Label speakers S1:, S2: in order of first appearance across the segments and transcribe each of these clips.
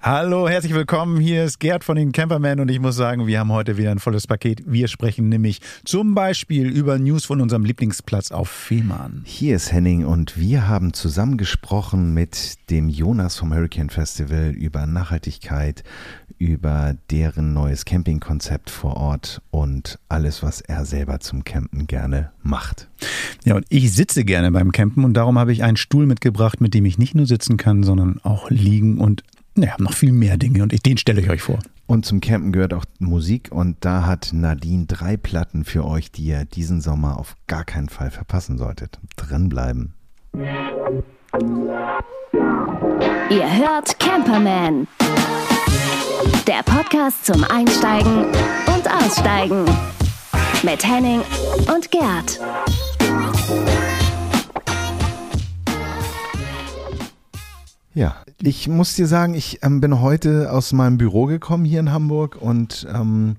S1: Hallo, herzlich willkommen. Hier ist Gerd von den Campermen und ich muss sagen, wir haben heute wieder ein volles Paket. Wir sprechen nämlich zum Beispiel über News von unserem Lieblingsplatz auf Fehmarn.
S2: Hier ist Henning und wir haben zusammen gesprochen mit dem Jonas vom Hurricane Festival über Nachhaltigkeit, über deren neues Campingkonzept vor Ort und alles, was er selber zum Campen gerne macht.
S1: Ja, und ich sitze gerne beim Campen und darum habe ich einen Stuhl mitgebracht, mit dem ich nicht nur sitzen kann, sondern auch liegen und naja, noch viel mehr Dinge und den stelle ich euch vor.
S2: Und zum Campen gehört auch Musik und da hat Nadine drei Platten für euch, die ihr diesen Sommer auf gar keinen Fall verpassen solltet. Dranbleiben.
S3: Ihr hört Camperman. Der Podcast zum Einsteigen und Aussteigen. Mit Henning und Gerd.
S2: Ja, ich muss dir sagen, ich ähm, bin heute aus meinem Büro gekommen hier in Hamburg und ähm,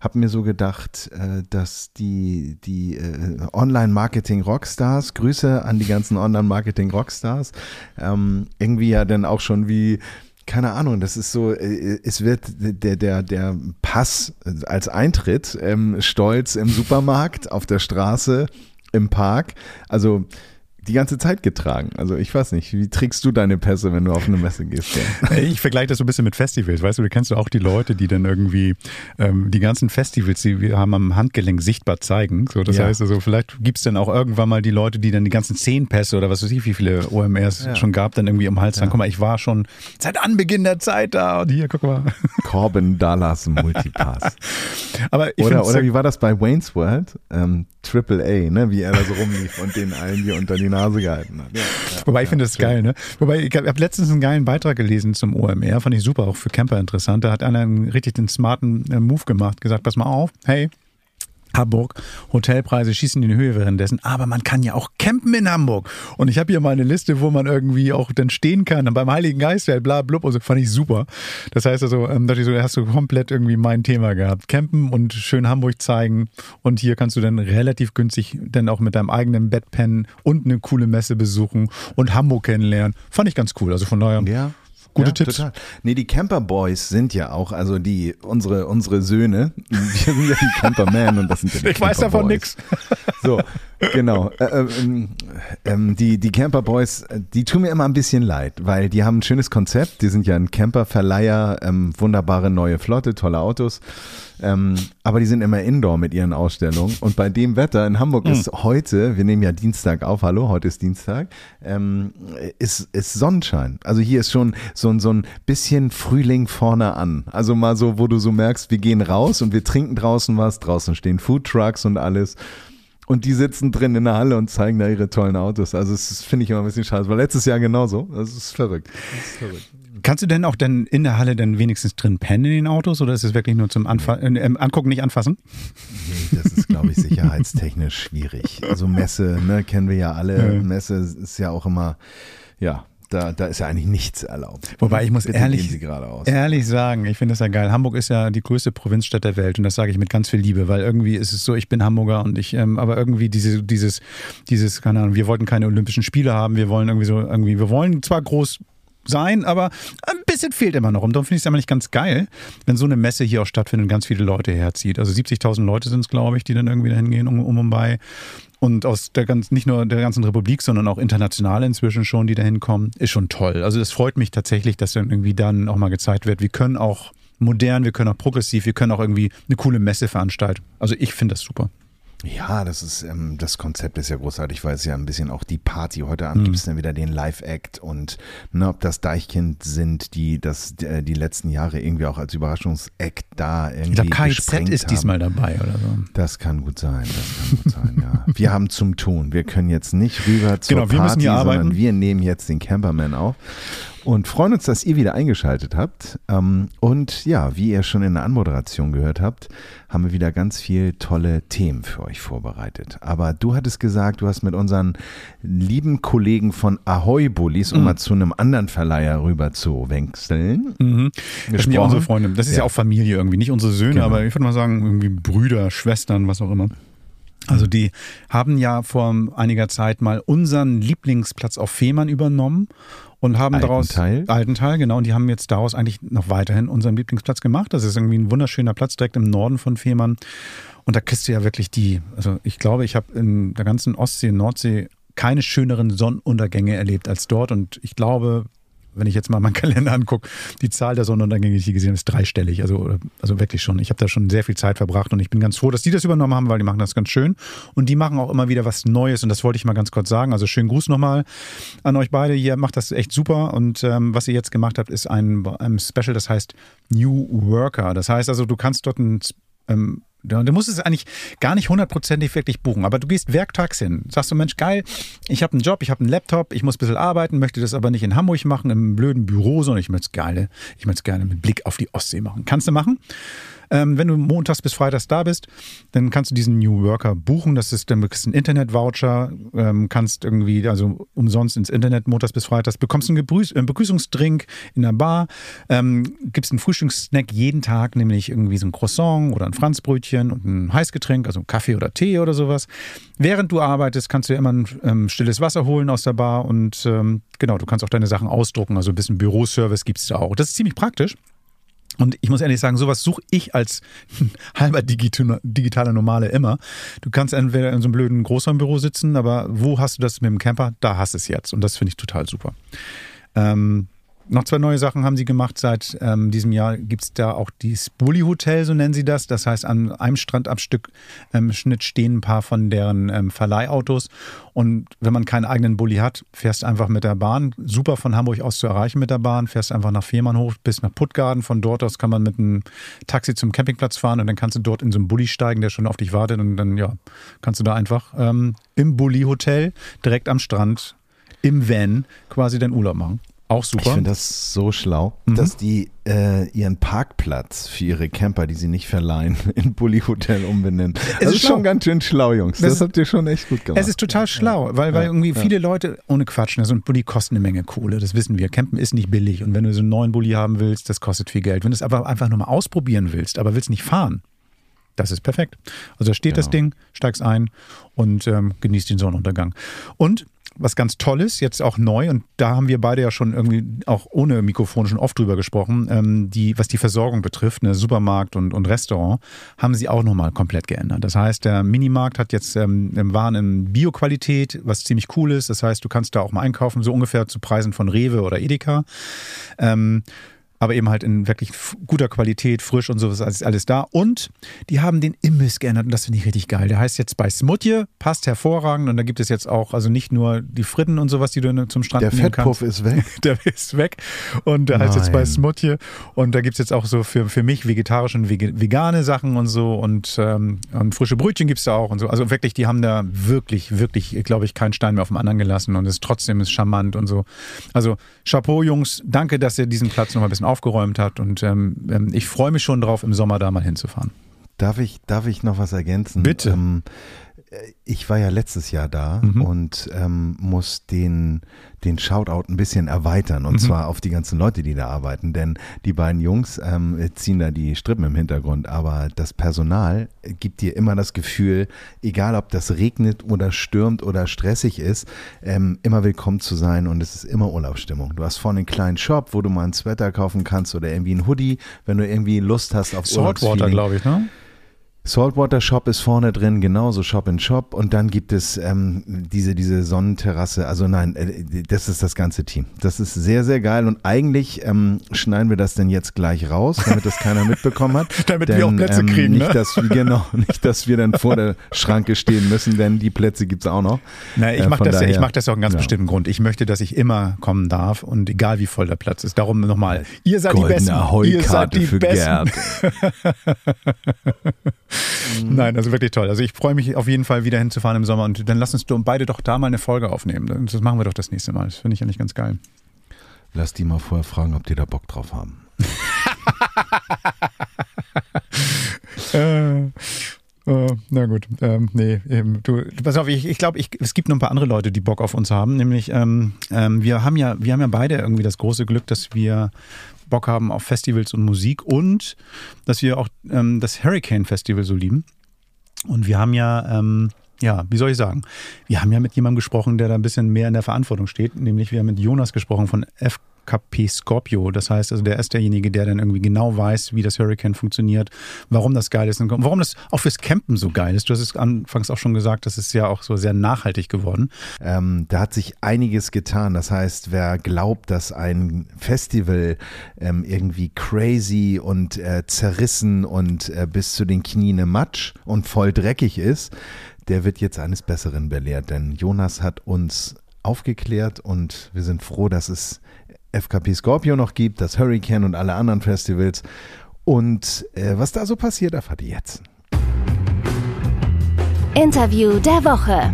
S2: habe mir so gedacht, äh, dass die, die äh, Online-Marketing-Rockstars, Grüße an die ganzen Online-Marketing-Rockstars, ähm, irgendwie ja dann auch schon wie keine Ahnung, das ist so, äh, es wird der, der, der Pass als Eintritt ähm, stolz im Supermarkt, auf der Straße, im Park. Also die ganze Zeit getragen. Also ich weiß nicht, wie trägst du deine Pässe, wenn du auf eine Messe gehst?
S1: Ja? Ich vergleiche das so ein bisschen mit Festivals. Weißt du, du kennst du auch die Leute, die dann irgendwie ähm, die ganzen Festivals, die wir haben am Handgelenk sichtbar zeigen. So, das ja. heißt also, vielleicht gibt es dann auch irgendwann mal die Leute, die dann die ganzen zehn Pässe oder was weiß ich, wie viele OMRs ja. schon gab, dann irgendwie um Hals ja. Guck mal, ich war schon seit Anbeginn der Zeit da und hier, guck mal.
S2: Corbin Dallas Multipass.
S1: Aber ich
S2: oder, oder wie war das bei Wayne's World? Ähm, Triple A, ne? wie er da so rumlief und den allen hier unter die Nase gehalten hat. Ja,
S1: ja, Wobei ich finde das geil, ne? Wobei ich habe letztens einen geilen Beitrag gelesen zum OMR, fand ich super, auch für Camper interessant. Da hat einer einen richtig den smarten äh, Move gemacht, gesagt, pass mal auf, hey, Hamburg. Hotelpreise schießen in die Höhe währenddessen, aber man kann ja auch campen in Hamburg. Und ich habe hier mal eine Liste, wo man irgendwie auch dann stehen kann, dann beim Heiligen Geist, bla blub, also fand ich super. Das heißt also, ähm, dachte ich so, hast du komplett irgendwie mein Thema gehabt. Campen und schön Hamburg zeigen und hier kannst du dann relativ günstig dann auch mit deinem eigenen Bett pennen und eine coole Messe besuchen und Hamburg kennenlernen. Fand ich ganz cool. Also von daher.
S2: Ja.
S1: Gute ja, Tipps.
S2: Total. Nee, die Camper Boys sind ja auch, also die, unsere, unsere Söhne, wir sind ja die Camper Men und das sind ja die
S1: Ich
S2: Camper
S1: weiß davon
S2: nichts.
S1: nix.
S2: So, genau. Äh, äh, ähm, die, die Camper Boys, die tun mir immer ein bisschen leid, weil die haben ein schönes Konzept. Die sind ja ein Camper-Verleiher, ähm, wunderbare neue Flotte, tolle Autos. Ähm, aber die sind immer indoor mit ihren Ausstellungen. Und bei dem Wetter in Hamburg mhm. ist heute, wir nehmen ja Dienstag auf, hallo, heute ist Dienstag, ähm, ist, ist Sonnenschein. Also hier ist schon so, so ein bisschen Frühling vorne an. Also mal so, wo du so merkst, wir gehen raus und wir trinken draußen was, draußen stehen Foodtrucks und alles. Und die sitzen drin in der Halle und zeigen da ihre tollen Autos. Also das finde ich immer ein bisschen schade. War letztes Jahr genauso. Das ist verrückt. Das ist
S1: verrückt. Kannst du denn auch dann in der Halle dann wenigstens drin pennen in den Autos oder ist es wirklich nur zum Anfa äh, äh, Angucken, nicht anfassen?
S2: Nee, das ist, glaube ich, sicherheitstechnisch schwierig. Also Messe, ne, kennen wir ja alle. Ja. Messe ist ja auch immer, ja, da, da ist ja eigentlich nichts erlaubt.
S1: Wobei ich muss ehrlich, ehrlich sagen, ich finde das ja geil. Hamburg ist ja die größte Provinzstadt der Welt und das sage ich mit ganz viel Liebe, weil irgendwie ist es so, ich bin Hamburger und ich, ähm, aber irgendwie diese, dieses, dieses, keine Ahnung, wir wollten keine Olympischen Spiele haben, wir wollen irgendwie so, irgendwie, wir wollen zwar groß sein, aber ein bisschen fehlt immer noch. Und darum finde ich es immer nicht ganz geil, wenn so eine Messe hier auch stattfindet und ganz viele Leute herzieht. Also 70.000 Leute sind es, glaube ich, die dann irgendwie dahin gehen, um, um und bei. Und aus der ganz, nicht nur der ganzen Republik, sondern auch international inzwischen schon, die da hinkommen, ist schon toll. Also es freut mich tatsächlich, dass dann irgendwie dann auch mal gezeigt wird, wir können auch modern, wir können auch progressiv, wir können auch irgendwie eine coole Messe veranstalten. Also ich finde das super.
S2: Ja, das ist ähm, das Konzept ist ja großartig, weil es ja ein bisschen auch die Party. Heute Abend mhm. gibt es dann wieder den Live-Act und ne, ob das Deichkind sind, die das äh, die letzten Jahre irgendwie auch als Überraschungsact da irgendwie. Ich
S1: glaube, KIZ ist
S2: haben.
S1: diesmal dabei oder so.
S2: Das kann gut sein, das kann gut sein, ja. Wir haben zum Tun. Wir können jetzt nicht rüber zur
S1: genau, wir
S2: Party,
S1: müssen hier
S2: sondern
S1: arbeiten.
S2: wir nehmen jetzt den Camperman auf und freuen uns, dass ihr wieder eingeschaltet habt. Ähm, und ja, wie ihr schon in der Anmoderation gehört habt, haben wir wieder ganz viel tolle Themen für euch vorbereitet. Aber du hattest gesagt, du hast mit unseren lieben Kollegen von Ahoy Bullies, um mhm. mal zu einem anderen Verleiher rüber zu wechseln.
S1: Mhm. Das sind ja unsere Freunde. Das ist ja. ja. auch Familie irgendwie, nicht unsere Söhne, genau. aber ich würde mal sagen, irgendwie Brüder, Schwestern, was auch immer. Also die haben ja vor einiger Zeit mal unseren Lieblingsplatz auf Fehmarn übernommen und haben
S2: alten
S1: daraus
S2: Teil?
S1: alten Teil, genau, und die haben jetzt daraus eigentlich noch weiterhin unseren Lieblingsplatz gemacht. Das ist irgendwie ein wunderschöner Platz direkt im Norden von Fehmarn. Und da kriegst du ja wirklich die, also ich glaube, ich habe in der ganzen Ostsee, Nordsee keine schöneren Sonnenuntergänge erlebt als dort. Und ich glaube, wenn ich jetzt mal meinen Kalender angucke, die Zahl der Sonnenuntergänge, die ich hier gesehen habe, ist dreistellig. Also, also wirklich schon. Ich habe da schon sehr viel Zeit verbracht und ich bin ganz froh, dass die das übernommen haben, weil die machen das ganz schön. Und die machen auch immer wieder was Neues und das wollte ich mal ganz kurz sagen. Also schönen Gruß nochmal an euch beide. Ihr macht das echt super und ähm, was ihr jetzt gemacht habt, ist ein, ein Special, das heißt New Worker. Das heißt also, du kannst dort ein ähm, Du musst es eigentlich gar nicht hundertprozentig wirklich buchen, aber du gehst werktags hin. Sagst du, Mensch, geil, ich habe einen Job, ich habe einen Laptop, ich muss ein bisschen arbeiten, möchte das aber nicht in Hamburg machen, im blöden Büro, sondern ich möchte es gerne, ich möchte es gerne mit Blick auf die Ostsee machen. Kannst du machen? Ähm, wenn du montags bis freitags da bist, dann kannst du diesen New Worker buchen. Das ist dann ein Internet-Voucher, ähm, kannst irgendwie, also umsonst ins Internet montags bis freitags, bekommst einen Begrüß äh, Begrüßungsdrink in der Bar, ähm, gibst einen Frühstückssnack jeden Tag, nämlich irgendwie so ein Croissant oder ein Franzbrötchen und ein Heißgetränk, also Kaffee oder Tee oder sowas. Während du arbeitest, kannst du immer ein ähm, stilles Wasser holen aus der Bar und ähm, genau, du kannst auch deine Sachen ausdrucken, also ein bisschen Büroservice gibt es da auch. Das ist ziemlich praktisch. Und ich muss ehrlich sagen, sowas suche ich als halber digitaler Normale immer. Du kannst entweder in so einem blöden Großraumbüro sitzen, aber wo hast du das mit dem Camper? Da hast du es jetzt. Und das finde ich total super. Ähm, noch zwei neue Sachen haben sie gemacht. Seit ähm, diesem Jahr gibt es da auch das Bully Hotel, so nennen sie das. Das heißt, an einem Strandabstück ähm, Schnitt stehen ein paar von deren ähm, Verleihautos. Und wenn man keinen eigenen Bulli hat, fährst einfach mit der Bahn. Super von Hamburg aus zu erreichen mit der Bahn. Fährst einfach nach Fehmarn hoch bis nach Puttgarden. Von dort aus kann man mit einem Taxi zum Campingplatz fahren und dann kannst du dort in so einen Bulli steigen, der schon auf dich wartet. Und dann ja, kannst du da einfach ähm, im Bully Hotel direkt am Strand im Van quasi deinen Urlaub machen. Auch super.
S2: Ich finde das so schlau, mhm. dass die äh, ihren Parkplatz für ihre Camper, die sie nicht verleihen, in Bulli Hotel umbenennen. Es das ist, schon ganz schön schlau, Jungs. Das, das, habt ihr schon echt gut gemacht.
S1: Es ist total schlau, weil, weil irgendwie ja. viele Leute, ohne Quatschen, ne, so ein Bulli kostet eine Menge Kohle, das wissen wir. Campen ist nicht billig und wenn du so einen neuen Bulli haben willst, das kostet viel Geld. Wenn du es aber einfach nur mal ausprobieren willst, aber willst nicht fahren, das ist perfekt. Also da steht genau. das Ding, steigst ein und ähm, genießt den Sonnenuntergang. Und was ganz Tolles, jetzt auch neu, und da haben wir beide ja schon irgendwie auch ohne Mikrofon schon oft drüber gesprochen, ähm, die, was die Versorgung betrifft, ne, Supermarkt und, und Restaurant, haben sie auch nochmal komplett geändert. Das heißt, der Minimarkt hat jetzt ähm, Waren in Bioqualität, was ziemlich cool ist. Das heißt, du kannst da auch mal einkaufen, so ungefähr zu Preisen von Rewe oder Edeka. Ähm, aber eben halt in wirklich guter Qualität, frisch und sowas, ist alles da. Und die haben den Imbiss geändert und das finde ich richtig geil. Der heißt jetzt bei Smutje, passt hervorragend und da gibt es jetzt auch, also nicht nur die Fritten und sowas, die du zum Strand
S2: der nehmen kannst. Der Fettpuff ist weg.
S1: Der ist weg und der heißt jetzt bei Smutje und da gibt es jetzt auch so für, für mich vegetarische und vegane Sachen und so und, ähm, und frische Brötchen gibt es da auch und so. Also wirklich, die haben da wirklich, wirklich, glaube ich, keinen Stein mehr auf dem anderen gelassen und es trotzdem ist charmant und so. Also Chapeau, Jungs, danke, dass ihr diesen Platz nochmal ein bisschen aufgeräumt hat. Und ähm, ähm, ich freue mich schon drauf, im Sommer da mal hinzufahren.
S2: Darf ich, darf ich noch was ergänzen?
S1: Bitte. Ähm,
S2: ich war ja letztes Jahr da mhm. und ähm, muss den, den Shoutout ein bisschen erweitern und mhm. zwar auf die ganzen Leute, die da arbeiten, denn die beiden Jungs ähm, ziehen da die Strippen im Hintergrund, aber das Personal gibt dir immer das Gefühl, egal ob das regnet oder stürmt oder stressig ist, ähm, immer willkommen zu sein und es ist immer Urlaubsstimmung. Du hast vorne einen kleinen Shop, wo du mal ein Sweater kaufen kannst oder irgendwie ein Hoodie, wenn du irgendwie Lust hast auf
S1: Saltwater, glaube ich, ne?
S2: Saltwater Shop ist vorne drin, genauso Shop in Shop. Und dann gibt es ähm, diese, diese Sonnenterrasse. Also nein, äh, das ist das ganze Team. Das ist sehr, sehr geil. Und eigentlich ähm, schneiden wir das denn jetzt gleich raus, damit das keiner mitbekommen hat.
S1: damit denn, wir auch Plätze ähm, kriegen.
S2: Nicht, ne? dass, genau, nicht, dass wir dann vor der Schranke stehen müssen, denn die Plätze gibt es auch noch.
S1: Na, ich äh, mache das, daher, ja, mach das auch einen ganz ja. bestimmten Grund. Ich möchte, dass ich immer kommen darf und egal wie voll der Platz ist. Darum nochmal, ihr seid
S2: Goldene
S1: die Besten.
S2: Heukarte
S1: ihr seid die
S2: für
S1: Besten. Nein, also wirklich toll. Also ich freue mich auf jeden Fall wieder hinzufahren im Sommer und dann lass uns beide doch da mal eine Folge aufnehmen. Das machen wir doch das nächste Mal. Das finde ich eigentlich ganz geil.
S2: Lass die mal vorher fragen, ob die da Bock drauf haben.
S1: äh, äh, na gut, ähm, nee, eben, du, pass auf, ich, ich glaube, es gibt noch ein paar andere Leute, die Bock auf uns haben. Nämlich, ähm, ähm, wir haben ja, wir haben ja beide irgendwie das große Glück, dass wir Bock haben auf Festivals und Musik und dass wir auch ähm, das Hurricane Festival so lieben. Und wir haben ja ähm, ja, wie soll ich sagen? Wir haben ja mit jemandem gesprochen, der da ein bisschen mehr in der Verantwortung steht, nämlich wir haben mit Jonas gesprochen von FK. KP Scorpio. Das heißt, also der ist derjenige, der dann irgendwie genau weiß, wie das Hurricane funktioniert, warum das geil ist und warum das auch fürs Campen so geil ist. Du hast es anfangs auch schon gesagt, das ist ja auch so sehr nachhaltig geworden.
S2: Ähm, da hat sich einiges getan. Das heißt, wer glaubt, dass ein Festival ähm, irgendwie crazy und äh, zerrissen und äh, bis zu den Knien Matsch und voll dreckig ist, der wird jetzt eines Besseren belehrt. Denn Jonas hat uns aufgeklärt und wir sind froh, dass es FKP Scorpio noch gibt, das Hurricane und alle anderen Festivals. Und äh, was da so passiert, erfahrt ihr jetzt.
S3: Interview der Woche.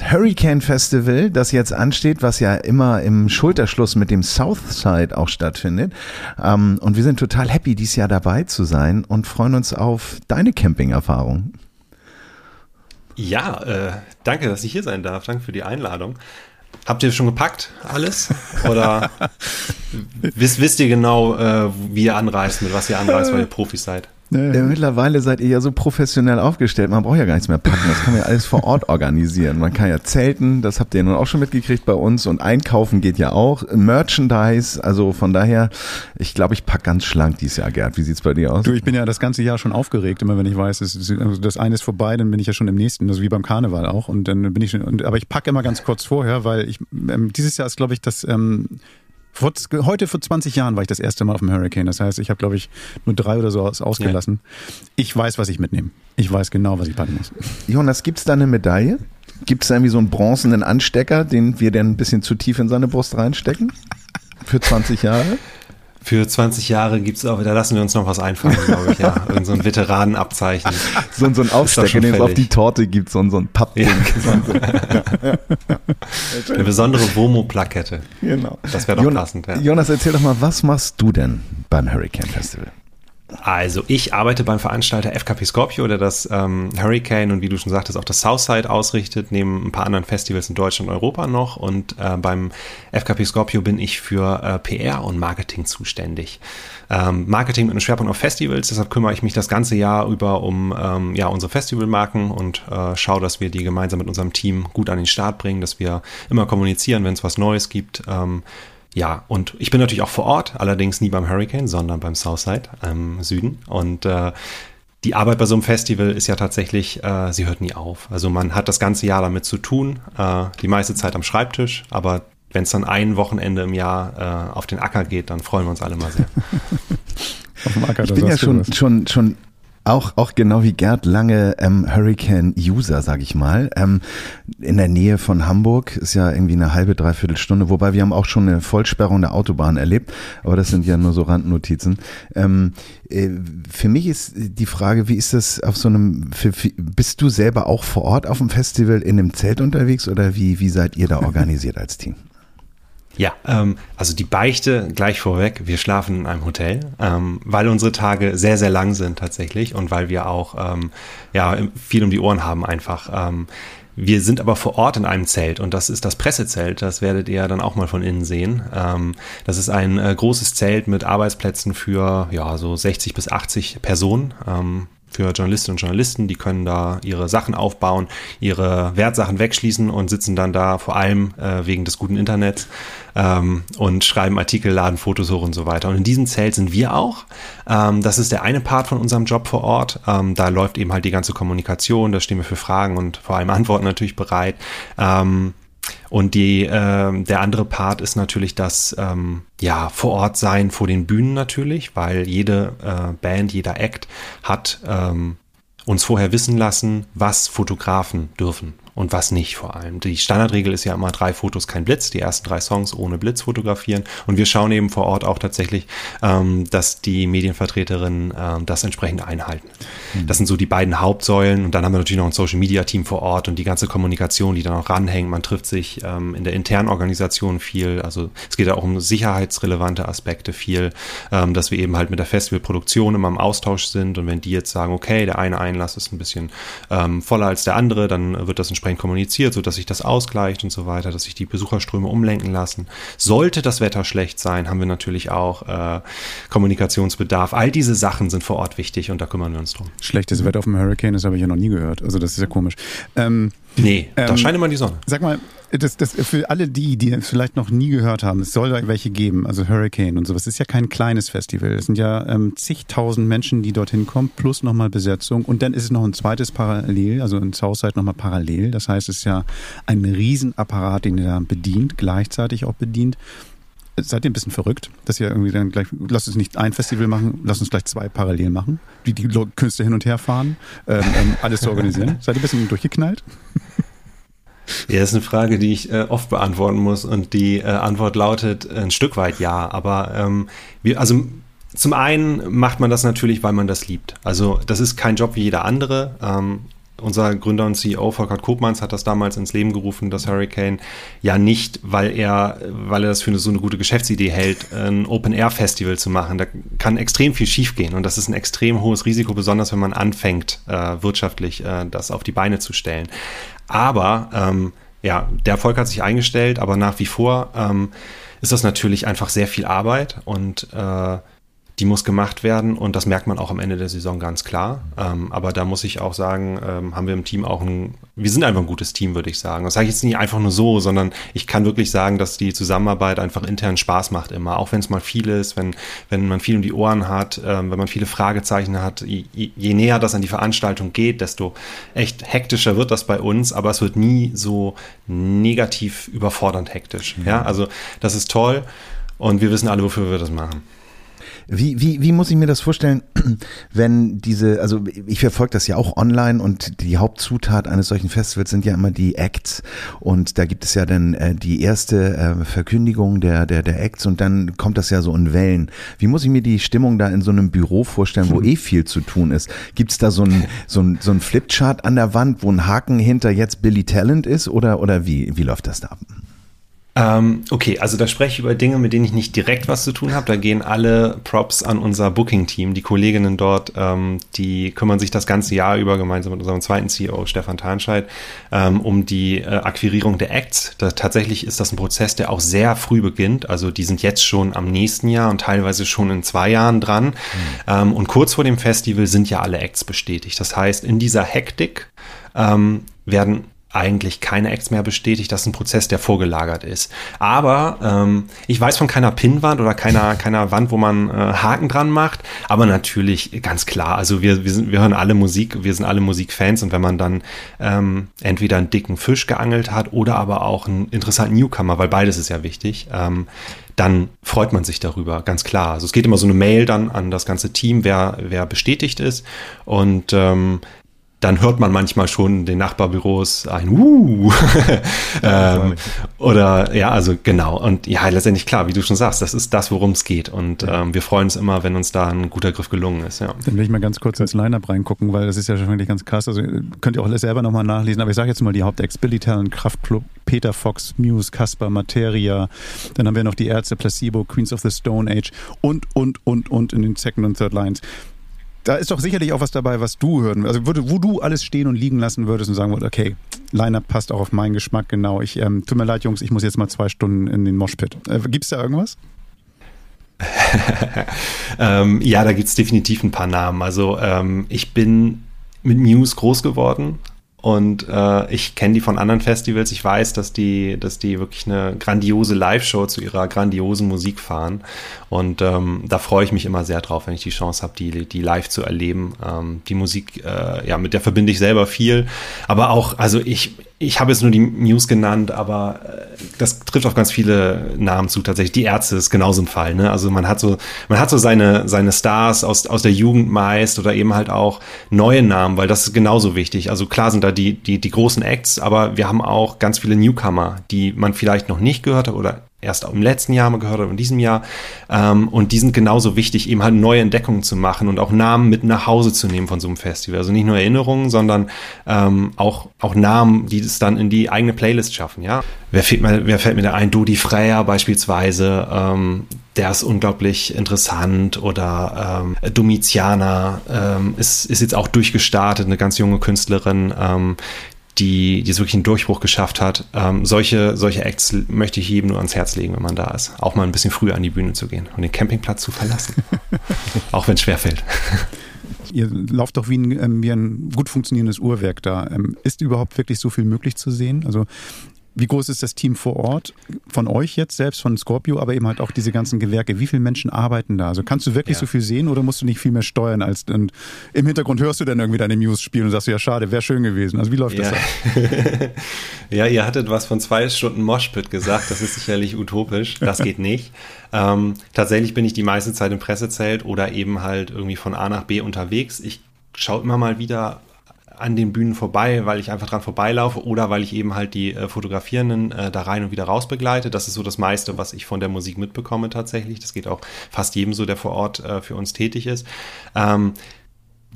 S2: Hurricane Festival, das jetzt ansteht, was ja immer im Schulterschluss mit dem Southside auch stattfindet. Ähm, und wir sind total happy, dieses Jahr dabei zu sein und freuen uns auf deine Camping-Erfahrung.
S4: Ja, äh, danke, dass ich hier sein darf. Danke für die Einladung. Habt ihr schon gepackt, alles? Oder wisst, wisst ihr genau, äh, wie ihr anreist, mit was ihr anreist, weil ihr Profis seid?
S2: Ja, mittlerweile seid ihr ja so professionell aufgestellt, man braucht ja gar nichts mehr packen, das kann man ja alles vor Ort organisieren. Man kann ja zelten, das habt ihr nun auch schon mitgekriegt bei uns. Und einkaufen geht ja auch, Merchandise, also von daher, ich glaube, ich pack ganz schlank dieses Jahr, Gerd. Wie sieht's bei dir aus?
S1: Du, ich bin ja das ganze Jahr schon aufgeregt, immer wenn ich weiß, das, also das eine ist vorbei, dann bin ich ja schon im nächsten, also wie beim Karneval auch. Und dann bin ich schon, aber ich packe immer ganz kurz vorher, weil ich, ähm, dieses Jahr ist glaube ich das ähm, vor, heute vor 20 Jahren war ich das erste Mal auf dem Hurricane. Das heißt, ich habe, glaube ich, nur drei oder so aus, ausgelassen. Ja. Ich weiß, was ich mitnehme. Ich weiß genau, was ich packen muss.
S2: Jonas, gibt es da eine Medaille? Gibt es da irgendwie so einen bronzenen Anstecker, den wir dann ein bisschen zu tief in seine Brust reinstecken? Für 20 Jahre?
S4: Für 20 Jahre gibt es auch, da lassen wir uns noch was einfallen, glaube ich, ja. Irgend so ein Veteranenabzeichen.
S2: So, so ein Aufstecker, den es auf die Torte gibt, so, so ein Pappding. Ja.
S4: ja, Eine besondere Womo-Plakette. Genau. Das wäre doch Jonas, passend, ja.
S2: Jonas, erzähl doch mal, was machst du denn beim Hurricane Festival?
S4: Also ich arbeite beim Veranstalter FKP Scorpio, der das ähm, Hurricane und wie du schon sagtest auch das Southside ausrichtet, neben ein paar anderen Festivals in Deutschland und Europa noch. Und äh, beim FKP Scorpio bin ich für äh, PR und Marketing zuständig. Ähm, Marketing mit einem Schwerpunkt auf Festivals, deshalb kümmere ich mich das ganze Jahr über um ähm, ja, unsere Festivalmarken und äh, schaue, dass wir die gemeinsam mit unserem Team gut an den Start bringen, dass wir immer kommunizieren, wenn es was Neues gibt. Ähm, ja, und ich bin natürlich auch vor Ort, allerdings nie beim Hurricane, sondern beim Southside im Süden. Und äh, die Arbeit bei so einem Festival ist ja tatsächlich, äh, sie hört nie auf. Also man hat das ganze Jahr damit zu tun, äh, die meiste Zeit am Schreibtisch, aber wenn es dann ein Wochenende im Jahr äh, auf den Acker geht, dann freuen wir uns alle mal sehr.
S2: ich bin ja schon, schon, schon auch, auch genau wie Gerd lange ähm, Hurricane-User, sag ich mal. Ähm, in der Nähe von Hamburg ist ja irgendwie eine halbe, dreiviertel Stunde, wobei wir haben auch schon eine Vollsperrung der Autobahn erlebt, aber das sind ja nur so Randnotizen. Ähm, äh, für mich ist die Frage, wie ist das auf so einem, für, für, bist du selber auch vor Ort auf dem Festival in einem Zelt unterwegs oder wie, wie seid ihr da organisiert als Team?
S4: Ja, ähm, also die Beichte gleich vorweg, wir schlafen in einem Hotel, ähm, weil unsere Tage sehr, sehr lang sind tatsächlich und weil wir auch ähm, ja, viel um die Ohren haben einfach. Ähm, wir sind aber vor Ort in einem Zelt und das ist das Pressezelt. Das werdet ihr dann auch mal von innen sehen. Ähm, das ist ein äh, großes Zelt mit Arbeitsplätzen für ja so 60 bis 80 Personen. Für Journalistinnen und Journalisten, die können da ihre Sachen aufbauen, ihre Wertsachen wegschließen und sitzen dann da vor allem äh, wegen des guten Internets ähm, und schreiben Artikel, laden Fotos hoch und so weiter. Und in diesem Zelt sind wir auch. Ähm, das ist der eine Part von unserem Job vor Ort. Ähm, da läuft eben halt die ganze Kommunikation, da stehen wir für Fragen und vor allem Antworten natürlich bereit. Ähm, und die, äh, der andere Part ist natürlich das ähm, ja, vor Ort sein vor den Bühnen natürlich, weil jede äh, Band, jeder Act hat ähm, uns vorher wissen lassen, was Fotografen dürfen und was nicht vor allem. Die Standardregel ist ja immer drei Fotos, kein Blitz, die ersten drei Songs ohne Blitz fotografieren und wir schauen eben vor Ort auch tatsächlich, ähm, dass die Medienvertreterinnen ähm, das entsprechend einhalten. Mhm. Das sind so die beiden Hauptsäulen und dann haben wir natürlich noch ein Social Media Team vor Ort und die ganze Kommunikation, die da noch ranhängt. Man trifft sich ähm, in der internen Organisation viel, also es geht ja auch um sicherheitsrelevante Aspekte viel, ähm, dass wir eben halt mit der Festivalproduktion immer im Austausch sind und wenn die jetzt sagen, okay, der eine Einlass ist ein bisschen ähm, voller als der andere, dann wird das entsprechend kommuniziert, sodass sich das ausgleicht und so weiter, dass sich die Besucherströme umlenken lassen. Sollte das Wetter schlecht sein, haben wir natürlich auch äh, Kommunikationsbedarf. All diese Sachen sind vor Ort wichtig und da kümmern wir uns drum.
S1: Schlechtes Wetter auf dem Hurricane, das habe ich ja noch nie gehört. Also das ist ja komisch.
S4: Ähm, nee, ähm, da scheint immer die Sonne.
S1: Sag mal, das, das für alle die, die es vielleicht noch nie gehört haben, es soll da welche geben, also Hurricane und sowas. Es ist ja kein kleines Festival. Es sind ja ähm, zigtausend Menschen, die dorthin kommen, plus nochmal Besetzung. Und dann ist es noch ein zweites Parallel, also in Southside nochmal parallel. Das heißt, es ist ja ein Riesenapparat, den ihr da bedient, gleichzeitig auch bedient. Seid ihr ein bisschen verrückt, dass ihr irgendwie dann gleich, lasst uns nicht ein Festival machen, lasst uns gleich zwei parallel machen, die die Künstler hin und her fahren, ähm, ähm, alles zu organisieren. Seid ihr ein bisschen durchgeknallt?
S4: Ja, das ist eine Frage, die ich äh, oft beantworten muss und die äh, Antwort lautet ein Stück weit ja. Aber ähm, wir, also zum einen macht man das natürlich, weil man das liebt. Also das ist kein Job wie jeder andere. Ähm, unser Gründer und CEO Volker Kopmanns hat das damals ins Leben gerufen, das Hurricane, ja nicht, weil er, weil er das für eine, so eine gute Geschäftsidee hält, ein Open-Air-Festival zu machen. Da kann extrem viel schiefgehen und das ist ein extrem hohes Risiko, besonders wenn man anfängt, äh, wirtschaftlich äh, das auf die Beine zu stellen. Aber ähm, ja, der Erfolg hat sich eingestellt, aber nach wie vor ähm, ist das natürlich einfach sehr viel Arbeit und äh, die muss gemacht werden und das merkt man auch am Ende der Saison ganz klar. Ähm, aber da muss ich auch sagen, ähm, haben wir im Team auch ein, wir sind einfach ein gutes Team, würde ich sagen. Das sage ich jetzt nicht einfach nur so, sondern ich kann wirklich sagen, dass die Zusammenarbeit einfach intern Spaß macht immer. Auch wenn es mal viel ist, wenn, wenn man viel um die Ohren hat, ähm, wenn man viele Fragezeichen hat. Je, je näher das an die Veranstaltung geht, desto echt hektischer wird das bei uns, aber es wird nie so negativ überfordernd hektisch. Mhm. Ja, also das ist toll und wir wissen alle, wofür wir das machen.
S2: Wie, wie, wie muss ich mir das vorstellen, wenn diese, also ich verfolge das ja auch online und die Hauptzutat eines solchen Festivals sind ja immer die Acts und da gibt es ja dann äh, die erste äh, Verkündigung der, der, der Acts und dann kommt das ja so in Wellen. Wie muss ich mir die Stimmung da in so einem Büro vorstellen, wo hm. eh viel zu tun ist? Gibt es da so ein, so ein, so ein Flipchart an der Wand, wo ein Haken hinter jetzt Billy Talent ist oder, oder wie, wie läuft das da ab?
S4: Ähm, okay, also da spreche ich über Dinge, mit denen ich nicht direkt was zu tun habe. Da gehen alle Props an unser Booking-Team. Die Kolleginnen dort, ähm, die kümmern sich das ganze Jahr über gemeinsam mit unserem zweiten CEO Stefan Tarnscheid ähm, um die äh, Akquirierung der Acts. Da, tatsächlich ist das ein Prozess, der auch sehr früh beginnt. Also die sind jetzt schon am nächsten Jahr und teilweise schon in zwei Jahren dran. Mhm. und kurz vor dem Festival sind ja alle Acts bestätigt. Das heißt, in dieser Hektik ähm, werden eigentlich keine Acts mehr bestätigt. Das ist ein Prozess, der vorgelagert ist. Aber ähm, ich weiß von keiner Pinnwand oder keiner, keiner Wand, wo man äh, Haken dran macht. Aber natürlich ganz klar. Also wir, wir, sind, wir hören alle Musik, wir sind alle Musikfans und wenn man dann ähm, entweder einen dicken Fisch geangelt hat oder aber auch einen interessanten Newcomer, weil beides ist ja wichtig, ähm, dann freut man sich darüber, ganz klar. Also es geht immer so eine Mail dann an das ganze Team, wer, wer bestätigt ist. Und ähm, dann hört man manchmal schon in den Nachbarbüros ein Uh. ähm, oder ja, also genau. Und ja, letztendlich klar, wie du schon sagst, das ist das, worum es geht. Und ähm, wir freuen uns immer, wenn uns da ein guter Griff gelungen ist. Ja.
S1: Dann will ich mal ganz kurz ins Line-Up reingucken, weil das ist ja schon wirklich ganz krass. Also könnt ihr auch selber nochmal nachlesen. Aber ich sage jetzt mal die Hauptex, Billy Talent, Kraftclub, Peter Fox, Muse, Casper, Materia. Dann haben wir noch die Ärzte, Placebo, Queens of the Stone Age und, und, und, und in den Second und Third Lines da ist doch sicherlich auch was dabei, was du hören, also würde, wo du alles stehen und liegen lassen würdest und sagen würdest, okay, Line-Up passt auch auf meinen Geschmack, genau. Ich, ähm, tut mir leid, Jungs, ich muss jetzt mal zwei Stunden in den Moshpit. Äh, Gibt es da irgendwas?
S4: ähm, ja, da gibt es definitiv ein paar Namen. Also ähm, ich bin mit Muse groß geworden, und äh, ich kenne die von anderen Festivals. Ich weiß, dass die, dass die wirklich eine grandiose Live-Show zu ihrer grandiosen Musik fahren. Und ähm, da freue ich mich immer sehr drauf, wenn ich die Chance habe, die, die live zu erleben. Ähm, die Musik, äh, ja, mit der verbinde ich selber viel. Aber auch, also ich, ich habe jetzt nur die News genannt, aber äh, das trifft auf ganz viele Namen zu tatsächlich. Die Ärzte ist genauso ein Fall. Ne? Also man hat so, man hat so seine, seine Stars aus, aus der Jugend meist oder eben halt auch neue Namen, weil das ist genauso wichtig. Also klar sind da die, die, die großen Acts, aber wir haben auch ganz viele Newcomer, die man vielleicht noch nicht gehört hat oder erst im letzten Jahr mal gehört habe, in diesem Jahr. Ähm, und die sind genauso wichtig, eben halt neue Entdeckungen zu machen und auch Namen mit nach Hause zu nehmen von so einem Festival. Also nicht nur Erinnerungen, sondern ähm, auch, auch Namen, die es dann in die eigene Playlist schaffen, ja. Wer fällt mir, wer fällt mir da ein? Dodi Freya beispielsweise, ähm, der ist unglaublich interessant oder ähm, Domitiana ähm, ist, ist jetzt auch durchgestartet, eine ganz junge Künstlerin, ähm, die, die es wirklich einen Durchbruch geschafft hat. Ähm, solche, solche Acts möchte ich jedem nur ans Herz legen, wenn man da ist. Auch mal ein bisschen früher an die Bühne zu gehen und den Campingplatz zu verlassen. auch wenn es schwerfällt.
S1: Ihr lauft doch wie ein, ähm, wie ein gut funktionierendes Uhrwerk da. Ähm, ist überhaupt wirklich so viel möglich zu sehen? Also wie groß ist das Team vor Ort von euch jetzt selbst, von Scorpio, aber eben halt auch diese ganzen Gewerke? Wie viele Menschen arbeiten da? Also kannst du wirklich ja. so viel sehen oder musst du nicht viel mehr steuern als und im Hintergrund hörst du dann irgendwie deine News spielen und sagst ja schade, wäre schön gewesen. Also wie läuft
S4: ja.
S1: das?
S4: ja, ihr hattet was von zwei Stunden Moshpit gesagt. Das ist sicherlich utopisch. Das geht nicht. Ähm, tatsächlich bin ich die meiste Zeit im Pressezelt oder eben halt irgendwie von A nach B unterwegs. Ich schaue immer mal wieder an den Bühnen vorbei, weil ich einfach dran vorbeilaufe oder weil ich eben halt die äh, Fotografierenden äh, da rein und wieder raus begleite. Das ist so das meiste, was ich von der Musik mitbekomme tatsächlich. Das geht auch fast jedem so, der vor Ort äh, für uns tätig ist. Ähm,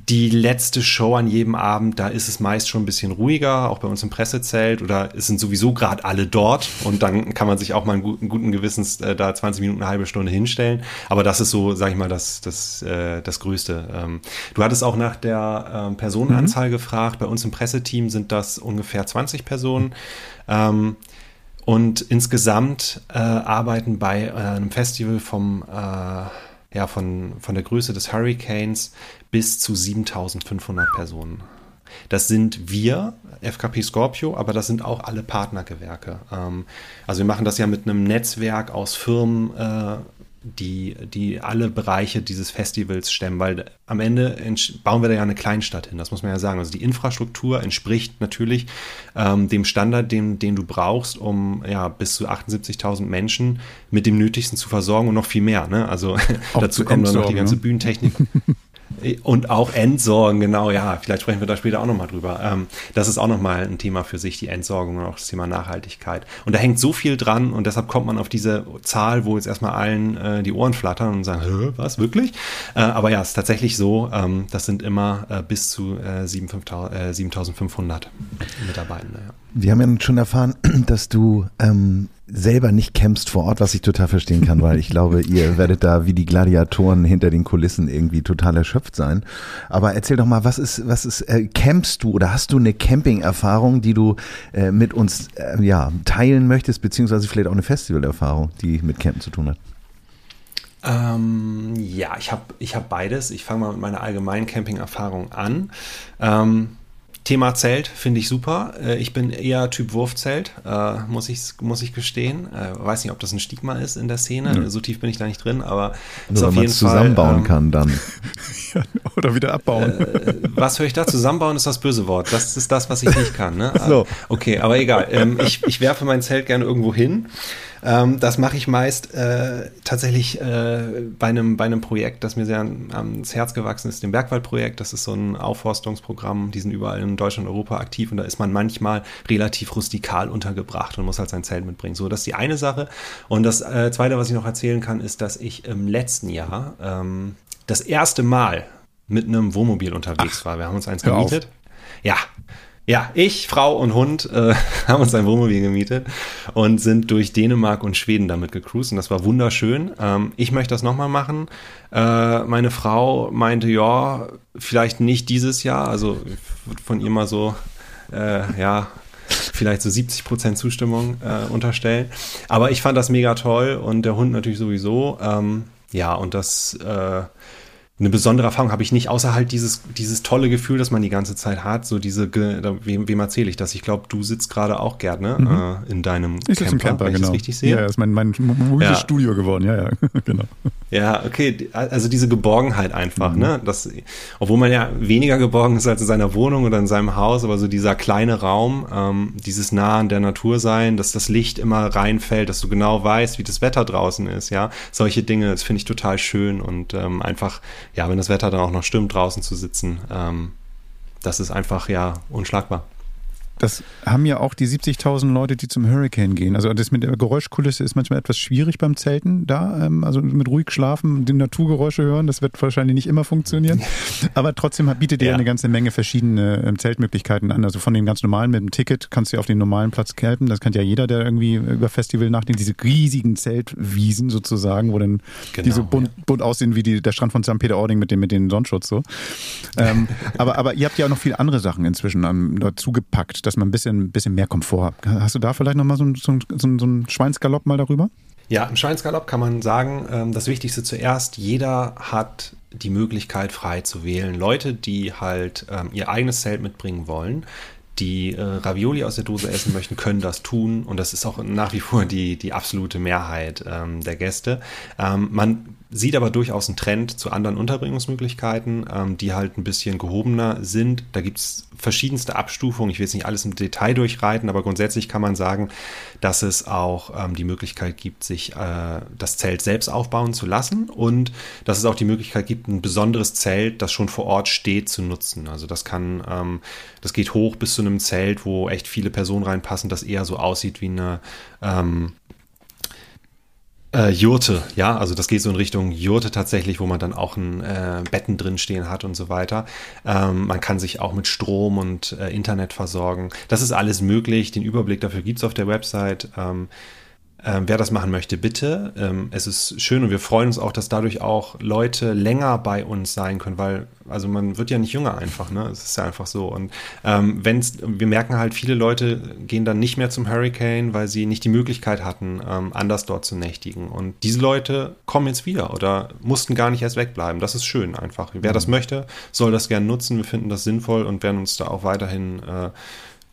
S4: die letzte Show an jedem Abend, da ist es meist schon ein bisschen ruhiger, auch bei uns im Pressezelt oder es sind sowieso gerade alle dort und dann kann man sich auch mal einen guten, guten Gewissens äh, da 20 Minuten, eine halbe Stunde hinstellen. Aber das ist so, sag ich mal, das, das, äh, das Größte. Ähm, du hattest auch nach der ähm, Personenanzahl mhm. gefragt. Bei uns im Presseteam sind das ungefähr 20 Personen. Ähm, und insgesamt äh, arbeiten bei äh, einem Festival vom äh, ja, von, von der Größe des Hurricanes bis zu 7500 Personen. Das sind wir, FKP Scorpio, aber das sind auch alle Partnergewerke. Ähm, also wir machen das ja mit einem Netzwerk aus Firmen, äh, die, die alle Bereiche dieses Festivals stemmen, weil am Ende bauen wir da ja eine Kleinstadt hin, das muss man ja sagen. Also die Infrastruktur entspricht natürlich ähm, dem Standard, den, den du brauchst, um ja bis zu 78.000 Menschen mit dem Nötigsten zu versorgen und noch viel mehr. Ne? Also dazu kommt dann noch die ganze ne? Bühnentechnik. Und auch Entsorgen, genau, ja, vielleicht sprechen wir da später auch nochmal drüber. Ähm, das ist auch nochmal ein Thema für sich, die Entsorgung und auch das Thema Nachhaltigkeit. Und da hängt so viel dran und deshalb kommt man auf diese Zahl, wo jetzt erstmal allen äh, die Ohren flattern und sagen, was, wirklich? Äh, aber ja, es ist tatsächlich so, ähm, das sind immer äh, bis zu äh, 7500 Mitarbeitende. Ja.
S2: Wir haben ja schon erfahren, dass du ähm, selber nicht campst vor Ort, was ich total verstehen kann, weil ich glaube, ihr werdet da wie die Gladiatoren hinter den Kulissen irgendwie total erschöpft sein. Aber erzähl doch mal, was ist, was ist, äh, campst du oder hast du eine Camping-Erfahrung, die du äh, mit uns äh, ja, teilen möchtest, beziehungsweise vielleicht auch eine Festival-Erfahrung, die mit Campen zu tun hat?
S4: Ähm, ja, ich habe ich hab beides. Ich fange mal mit meiner allgemeinen Camping-Erfahrung an. Ähm, Thema Zelt finde ich super. Äh, ich bin eher Typ Wurfzelt, äh, muss, ich, muss ich gestehen. Äh, weiß nicht, ob das ein Stigma ist in der Szene. Mhm. So tief bin ich da nicht drin, aber
S2: Nur, ist auf jeden Fall. zusammenbauen ähm, kann dann.
S1: Oder wieder abbauen.
S4: Was höre ich da? Zusammenbauen ist das böse Wort. Das ist das, was ich nicht kann. Ne? So. Okay, aber egal. Ähm, ich, ich werfe mein Zelt gerne irgendwo hin. Ähm, das mache ich meist äh, tatsächlich äh, bei, einem, bei einem Projekt, das mir sehr ans Herz gewachsen ist, dem Bergwaldprojekt. Das ist so ein Aufforstungsprogramm, die sind überall in Deutschland und Europa aktiv und da ist man manchmal relativ rustikal untergebracht und muss halt sein Zelt mitbringen. So, das ist die eine Sache. Und das äh, zweite, was ich noch erzählen kann, ist, dass ich im letzten Jahr ähm, das erste Mal mit einem Wohnmobil unterwegs Ach, war. Wir haben uns eins gemietet. Ja, ja, ich, Frau und Hund äh, haben uns ein Wohnmobil gemietet und sind durch Dänemark und Schweden damit gecruised und das war wunderschön. Ähm, ich möchte das nochmal machen. Äh, meine Frau meinte, ja, vielleicht nicht dieses Jahr, also von ihr mal so, äh, ja, vielleicht so 70 Prozent Zustimmung äh, unterstellen. Aber ich fand das mega toll und der Hund natürlich sowieso. Ähm, ja, und das äh, eine besondere Erfahrung habe ich nicht, außer halt dieses, dieses tolle Gefühl, das man die ganze Zeit hat. So diese, wem, wem erzähle ich das? Ich glaube, du sitzt gerade auch gerne mhm. äh, in deinem
S1: ich Camper, Camper, wenn genau. ich das richtig sehe. Ja, das ist mein, mein mobiles ja. Studio geworden, ja, ja, genau.
S4: Ja, okay, also diese Geborgenheit einfach, mhm. ne? Das, obwohl man ja weniger geborgen ist als in seiner Wohnung oder in seinem Haus, aber so dieser kleine Raum, ähm, dieses nah an der Natur sein, dass das Licht immer reinfällt, dass du genau weißt, wie das Wetter draußen ist, ja. Solche Dinge, das finde ich total schön und ähm, einfach ja, wenn das Wetter dann auch noch stimmt, draußen zu sitzen, ähm, das ist einfach ja unschlagbar.
S1: Das haben ja auch die 70.000 Leute, die zum Hurricane gehen. Also das mit der Geräuschkulisse ist manchmal etwas schwierig beim Zelten da. Ähm, also mit ruhig schlafen, die Naturgeräusche hören, das wird wahrscheinlich nicht immer funktionieren. Aber trotzdem bietet ihr ja. eine ganze Menge verschiedene ähm, Zeltmöglichkeiten an. Also von den ganz normalen mit dem Ticket kannst du auf den normalen Platz campen. Das kann ja jeder, der irgendwie über Festival nachdenkt. Diese riesigen Zeltwiesen sozusagen, wo dann genau, die so bunt, ja. bunt aussehen wie die, der Strand von St. Peter-Ording mit dem, mit dem Sonnenschutz so. ähm, aber, aber ihr habt ja auch noch viele andere Sachen inzwischen dazu gepackt dass man ein bisschen, bisschen mehr Komfort hat. Hast du da vielleicht nochmal so, so, so, so einen Schweinsgalopp mal darüber?
S4: Ja, im Schweinsgalopp kann man sagen, ähm, das Wichtigste zuerst, jeder hat die Möglichkeit frei zu wählen. Leute, die halt ähm, ihr eigenes Zelt mitbringen wollen, die äh, Ravioli aus der Dose essen möchten, können das tun. Und das ist auch nach wie vor die, die absolute Mehrheit ähm, der Gäste. Man sieht aber durchaus einen Trend zu anderen Unterbringungsmöglichkeiten, ähm, die halt ein bisschen gehobener sind. Da gibt es verschiedenste Abstufungen. Ich will jetzt nicht alles im Detail durchreiten, aber grundsätzlich kann man sagen, dass es auch ähm, die Möglichkeit gibt, sich äh, das Zelt selbst aufbauen zu lassen und dass es auch die Möglichkeit gibt, ein besonderes Zelt, das schon vor Ort steht, zu nutzen. Also das kann, ähm, das geht hoch bis zu einem Zelt, wo echt viele Personen reinpassen, das eher so aussieht wie eine ähm, äh, Jurte, ja, also das geht so in Richtung Jurte tatsächlich, wo man dann auch ein äh, Betten drin stehen hat und so weiter. Ähm, man kann sich auch mit Strom und äh, Internet versorgen. Das ist alles möglich. Den Überblick dafür gibt es auf der Website. Ähm, ähm, wer das machen möchte, bitte. Ähm, es ist schön und wir freuen uns auch, dass dadurch auch Leute länger bei uns sein können, weil also man wird ja nicht jünger einfach, ne? Es ist ja einfach so. Und ähm, wenn's, wir merken halt, viele Leute gehen dann nicht mehr zum Hurricane, weil sie nicht die Möglichkeit hatten, ähm, anders dort zu nächtigen. Und diese Leute kommen jetzt wieder oder mussten gar nicht erst wegbleiben. Das ist schön einfach. Wer das mhm. möchte, soll das gerne nutzen. Wir finden das sinnvoll und werden uns da auch weiterhin äh,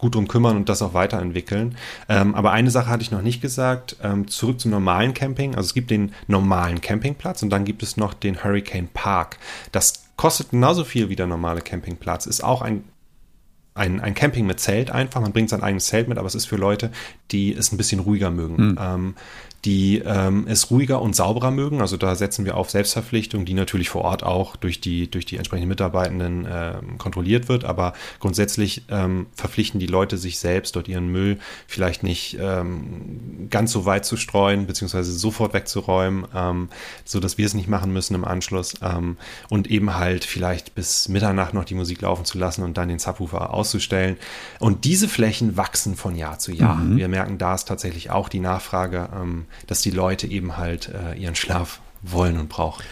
S4: gut drum kümmern und das auch weiterentwickeln. Ähm, aber eine Sache hatte ich noch nicht gesagt. Ähm, zurück zum normalen Camping. Also es gibt den normalen Campingplatz und dann gibt es noch den Hurricane Park. Das kostet genauso viel wie der normale Campingplatz. Ist auch ein ein, ein Camping mit Zelt einfach. Man bringt sein eigenes Zelt mit, aber es ist für Leute, die es ein bisschen ruhiger mögen. Mhm. Ähm, die ähm, es ruhiger und sauberer mögen. Also da setzen wir auf Selbstverpflichtung, die natürlich vor Ort auch durch die, durch die entsprechenden Mitarbeitenden äh, kontrolliert wird. Aber grundsätzlich ähm, verpflichten die Leute sich selbst, dort ihren Müll vielleicht nicht ähm, ganz so weit zu streuen, beziehungsweise sofort wegzuräumen, ähm, so dass wir es nicht machen müssen im Anschluss. Ähm, und eben halt vielleicht bis Mitternacht noch die Musik laufen zu lassen und dann den Subwoofer auszustellen. Und diese Flächen wachsen von Jahr zu Jahr. Mhm. Wir merken, da ist tatsächlich auch die Nachfrage ähm, dass die Leute eben halt äh, ihren Schlaf wollen und brauchen.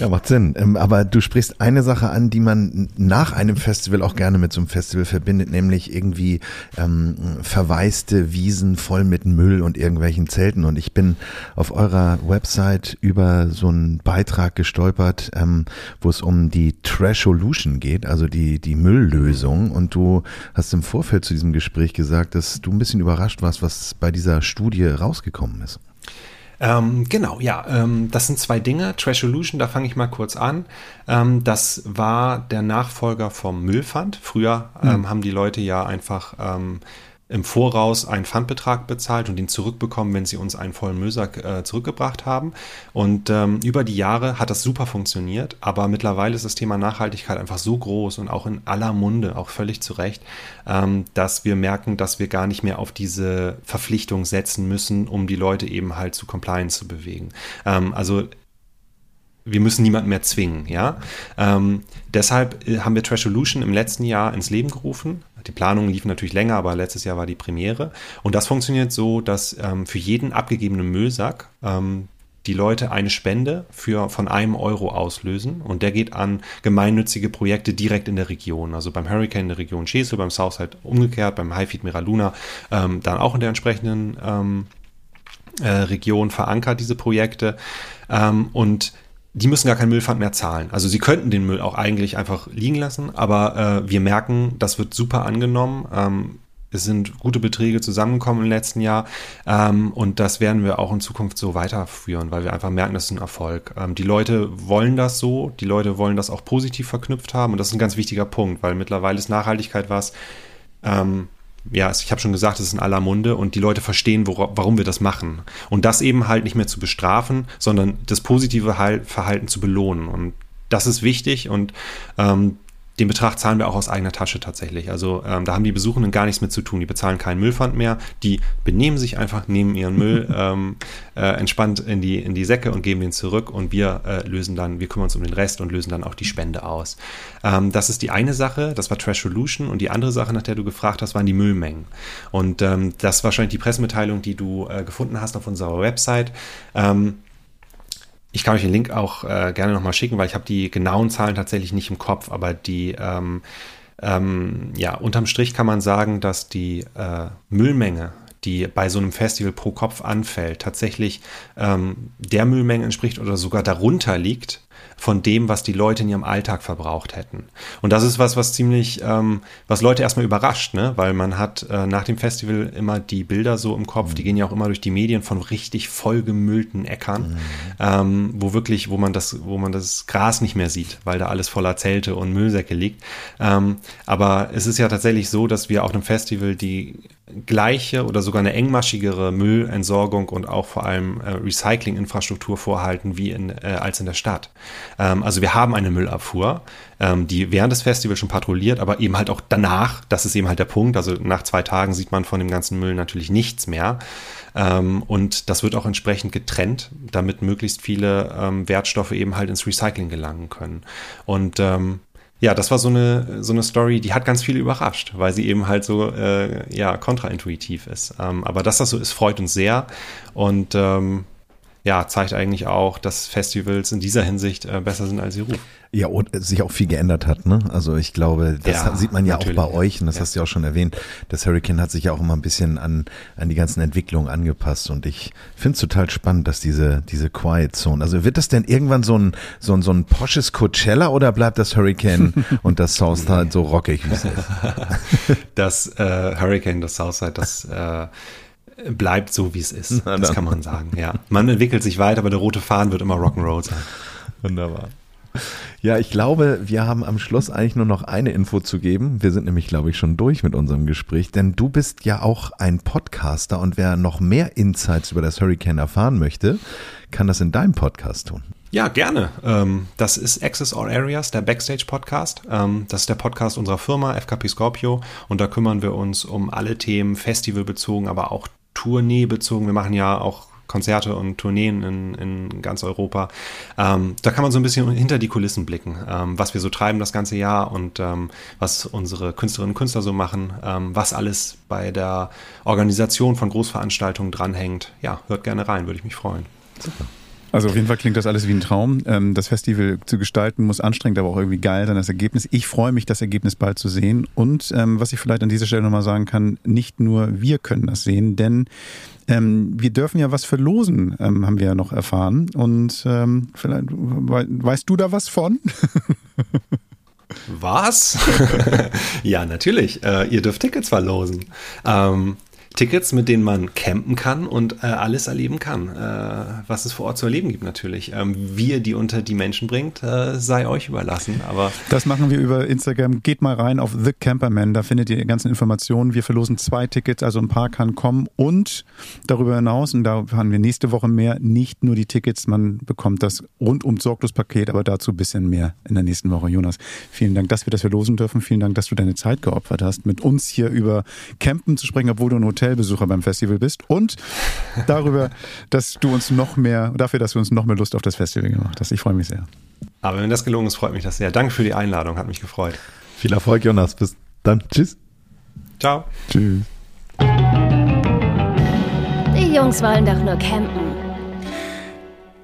S2: Ja, macht Sinn. Ähm, aber du sprichst eine Sache an, die man nach einem Festival auch gerne mit so einem Festival verbindet, nämlich irgendwie ähm, verwaiste Wiesen voll mit Müll und irgendwelchen Zelten. Und ich bin auf eurer Website über so einen Beitrag gestolpert, ähm, wo es um die Trasholution geht, also die, die Mülllösung. Und du hast im Vorfeld zu diesem Gespräch gesagt, dass du ein bisschen überrascht warst, was bei dieser Studie rausgekommen ist.
S4: Ähm, genau, ja, ähm, das sind zwei Dinge. Trash Illusion, da fange ich mal kurz an. Ähm, das war der Nachfolger vom Müllfund. Früher mhm. haben die Leute ja einfach ähm, im Voraus einen Pfandbetrag bezahlt und ihn zurückbekommen, wenn sie uns einen vollen Müllsack äh, zurückgebracht haben. Und ähm, über die Jahre hat das super funktioniert, aber mittlerweile ist das Thema Nachhaltigkeit einfach so groß und auch in aller Munde, auch völlig zu Recht, ähm, dass wir merken, dass wir gar nicht mehr auf diese Verpflichtung setzen müssen, um die Leute eben halt zu Compliance zu bewegen. Ähm, also wir müssen niemanden mehr zwingen, ja. Ähm, deshalb äh, haben wir Trasholution im letzten Jahr ins Leben gerufen. Die Planungen liefen natürlich länger, aber letztes Jahr war die Premiere. Und das funktioniert so, dass ähm, für jeden abgegebenen Müllsack ähm, die Leute eine Spende für, von einem Euro auslösen und der geht an gemeinnützige Projekte direkt in der Region. Also beim Hurricane in der Region Chesel, beim Southside umgekehrt, beim Highfeed Miraluna ähm, dann auch in der entsprechenden ähm, äh, Region verankert, diese Projekte. Ähm, und die müssen gar keinen Müllpfand mehr zahlen. Also sie könnten den Müll auch eigentlich einfach liegen lassen, aber äh, wir merken, das wird super angenommen. Ähm, es sind gute Beträge zusammengekommen im letzten Jahr ähm, und das werden wir auch in Zukunft so weiterführen, weil wir einfach merken, das ist ein Erfolg. Ähm, die Leute wollen das so, die Leute wollen das auch positiv verknüpft haben und das ist ein ganz wichtiger Punkt, weil mittlerweile ist Nachhaltigkeit was, ähm, ja, ich habe schon gesagt, es ist in aller Munde und die Leute verstehen, wora, warum wir das machen. Und das eben halt nicht mehr zu bestrafen, sondern das positive Verhalten zu belohnen. Und das ist wichtig und ähm, den Betrag zahlen wir auch aus eigener Tasche tatsächlich. Also ähm, da haben die Besuchenden gar nichts mit zu tun. Die bezahlen keinen Müllpfand mehr. Die benehmen sich einfach, nehmen ihren Müll ähm, äh, entspannt in die, in die Säcke und geben den zurück und wir äh, lösen dann, wir kümmern uns um den Rest und lösen dann auch die Spende aus. Ähm, das ist die eine Sache, das war Trash Solution und die andere Sache, nach der du gefragt hast, waren die Müllmengen. Und ähm, das war wahrscheinlich die Pressemitteilung, die du äh, gefunden hast auf unserer Website. Ähm, ich kann euch den Link auch äh, gerne nochmal schicken, weil ich habe die genauen Zahlen tatsächlich nicht im Kopf, aber die, ähm, ähm, ja, unterm Strich kann man sagen, dass die äh, Müllmenge die bei so einem Festival pro Kopf anfällt, tatsächlich ähm, der Müllmenge entspricht oder sogar darunter liegt, von dem, was die Leute in ihrem Alltag verbraucht hätten. Und das ist was, was ziemlich, ähm, was Leute erstmal überrascht, ne? weil man hat äh, nach dem Festival immer die Bilder so im Kopf, die gehen ja auch immer durch die Medien von richtig vollgemüllten Äckern, mhm. ähm, wo wirklich, wo man das, wo man das Gras nicht mehr sieht, weil da alles voller Zelte und Müllsäcke liegt. Ähm, aber es ist ja tatsächlich so, dass wir auf einem Festival die gleiche oder sogar eine engmaschigere Müllentsorgung und auch vor allem äh, Recyclinginfrastruktur vorhalten wie in, äh, als in der Stadt. Ähm, also wir haben eine Müllabfuhr, ähm, die während des Festivals schon patrouilliert, aber eben halt auch danach, das ist eben halt der Punkt, also nach zwei Tagen sieht man von dem ganzen Müll natürlich nichts mehr. Ähm, und das wird auch entsprechend getrennt, damit möglichst viele Wertstoffe eben halt ins Recycling gelangen können. Und ja, das war so eine, so eine Story, die hat ganz viele überrascht, weil sie eben halt so äh, ja, kontraintuitiv ist. Ähm, aber dass das so ist, freut uns sehr. Und ähm, ja, zeigt eigentlich auch, dass Festivals in dieser Hinsicht äh, besser sind als ihr Ruf.
S2: Ja, und sich auch viel geändert hat, ne? Also ich glaube, das ja, sieht man ja natürlich. auch bei euch, und das ja. hast du ja auch schon erwähnt. Das Hurricane hat sich ja auch immer ein bisschen an, an die ganzen Entwicklungen angepasst. Und ich finde es total spannend, dass diese, diese Quiet Zone, also wird das denn irgendwann so ein, so ein, so ein posches Coachella oder bleibt das Hurricane und das Southside so rockig, wie es ist?
S4: Das äh, Hurricane, das Southside, das äh, bleibt so, wie es ist. Das kann man sagen, ja. Man entwickelt sich weiter, aber der rote Faden wird immer Rock'n'Roll sein.
S2: Wunderbar. Ja, ich glaube, wir haben am Schluss eigentlich nur noch eine Info zu geben. Wir sind nämlich, glaube ich, schon durch mit unserem Gespräch, denn du bist ja auch ein Podcaster und wer noch mehr Insights über das Hurricane erfahren möchte, kann das in deinem Podcast tun.
S4: Ja, gerne. Ähm, das ist Access All Areas, der Backstage-Podcast. Ähm, das ist der Podcast unserer Firma FKP Scorpio und da kümmern wir uns um alle Themen festivalbezogen, aber auch Tournee bezogen. Wir machen ja auch Konzerte und Tourneen in, in ganz Europa. Ähm, da kann man so ein bisschen hinter die Kulissen blicken, ähm, was wir so treiben das ganze Jahr und ähm, was unsere Künstlerinnen und Künstler so machen, ähm, was alles bei der Organisation von Großveranstaltungen dranhängt. Ja, hört gerne rein, würde ich mich freuen.
S1: Super. Also auf jeden Fall klingt das alles wie ein Traum. Ähm, das Festival zu gestalten muss anstrengend, aber auch irgendwie geil sein, das Ergebnis. Ich freue mich, das Ergebnis bald zu sehen. Und ähm, was ich vielleicht an dieser Stelle nochmal sagen kann, nicht nur wir können das sehen, denn ähm, wir dürfen ja was verlosen, haben wir ja noch erfahren. Und vielleicht weißt du da was von?
S4: Was? ja, natürlich. Äh, ihr dürft Tickets verlosen. Ähm, Tickets, mit denen man campen kann und äh, alles erleben kann, äh, was es vor Ort zu erleben gibt natürlich. Ähm, wie ihr die unter die Menschen bringt, äh, sei euch überlassen. Aber
S1: das machen wir über Instagram. Geht mal rein auf The Camperman, da findet ihr die ganzen Informationen. Wir verlosen zwei Tickets, also ein paar kann kommen und darüber hinaus, und da haben wir nächste Woche mehr, nicht nur die Tickets, man bekommt das rundum sorglos Paket, aber dazu ein bisschen mehr in der nächsten Woche. Jonas, vielen Dank, dass wir das verlosen dürfen. Vielen Dank, dass du deine Zeit geopfert hast, mit uns hier über Campen zu sprechen, obwohl du ein Hotel Hotelbesucher beim Festival bist und darüber, dass du uns noch mehr, dafür, dass du uns noch mehr Lust auf das Festival gemacht hast. Ich freue mich sehr.
S4: Aber wenn das gelungen ist, freut mich das sehr. Danke für die Einladung, hat mich gefreut.
S2: Viel Erfolg, Jonas. Bis dann. Tschüss.
S4: Ciao.
S2: Tschüss.
S3: Die Jungs wollen doch nur campen.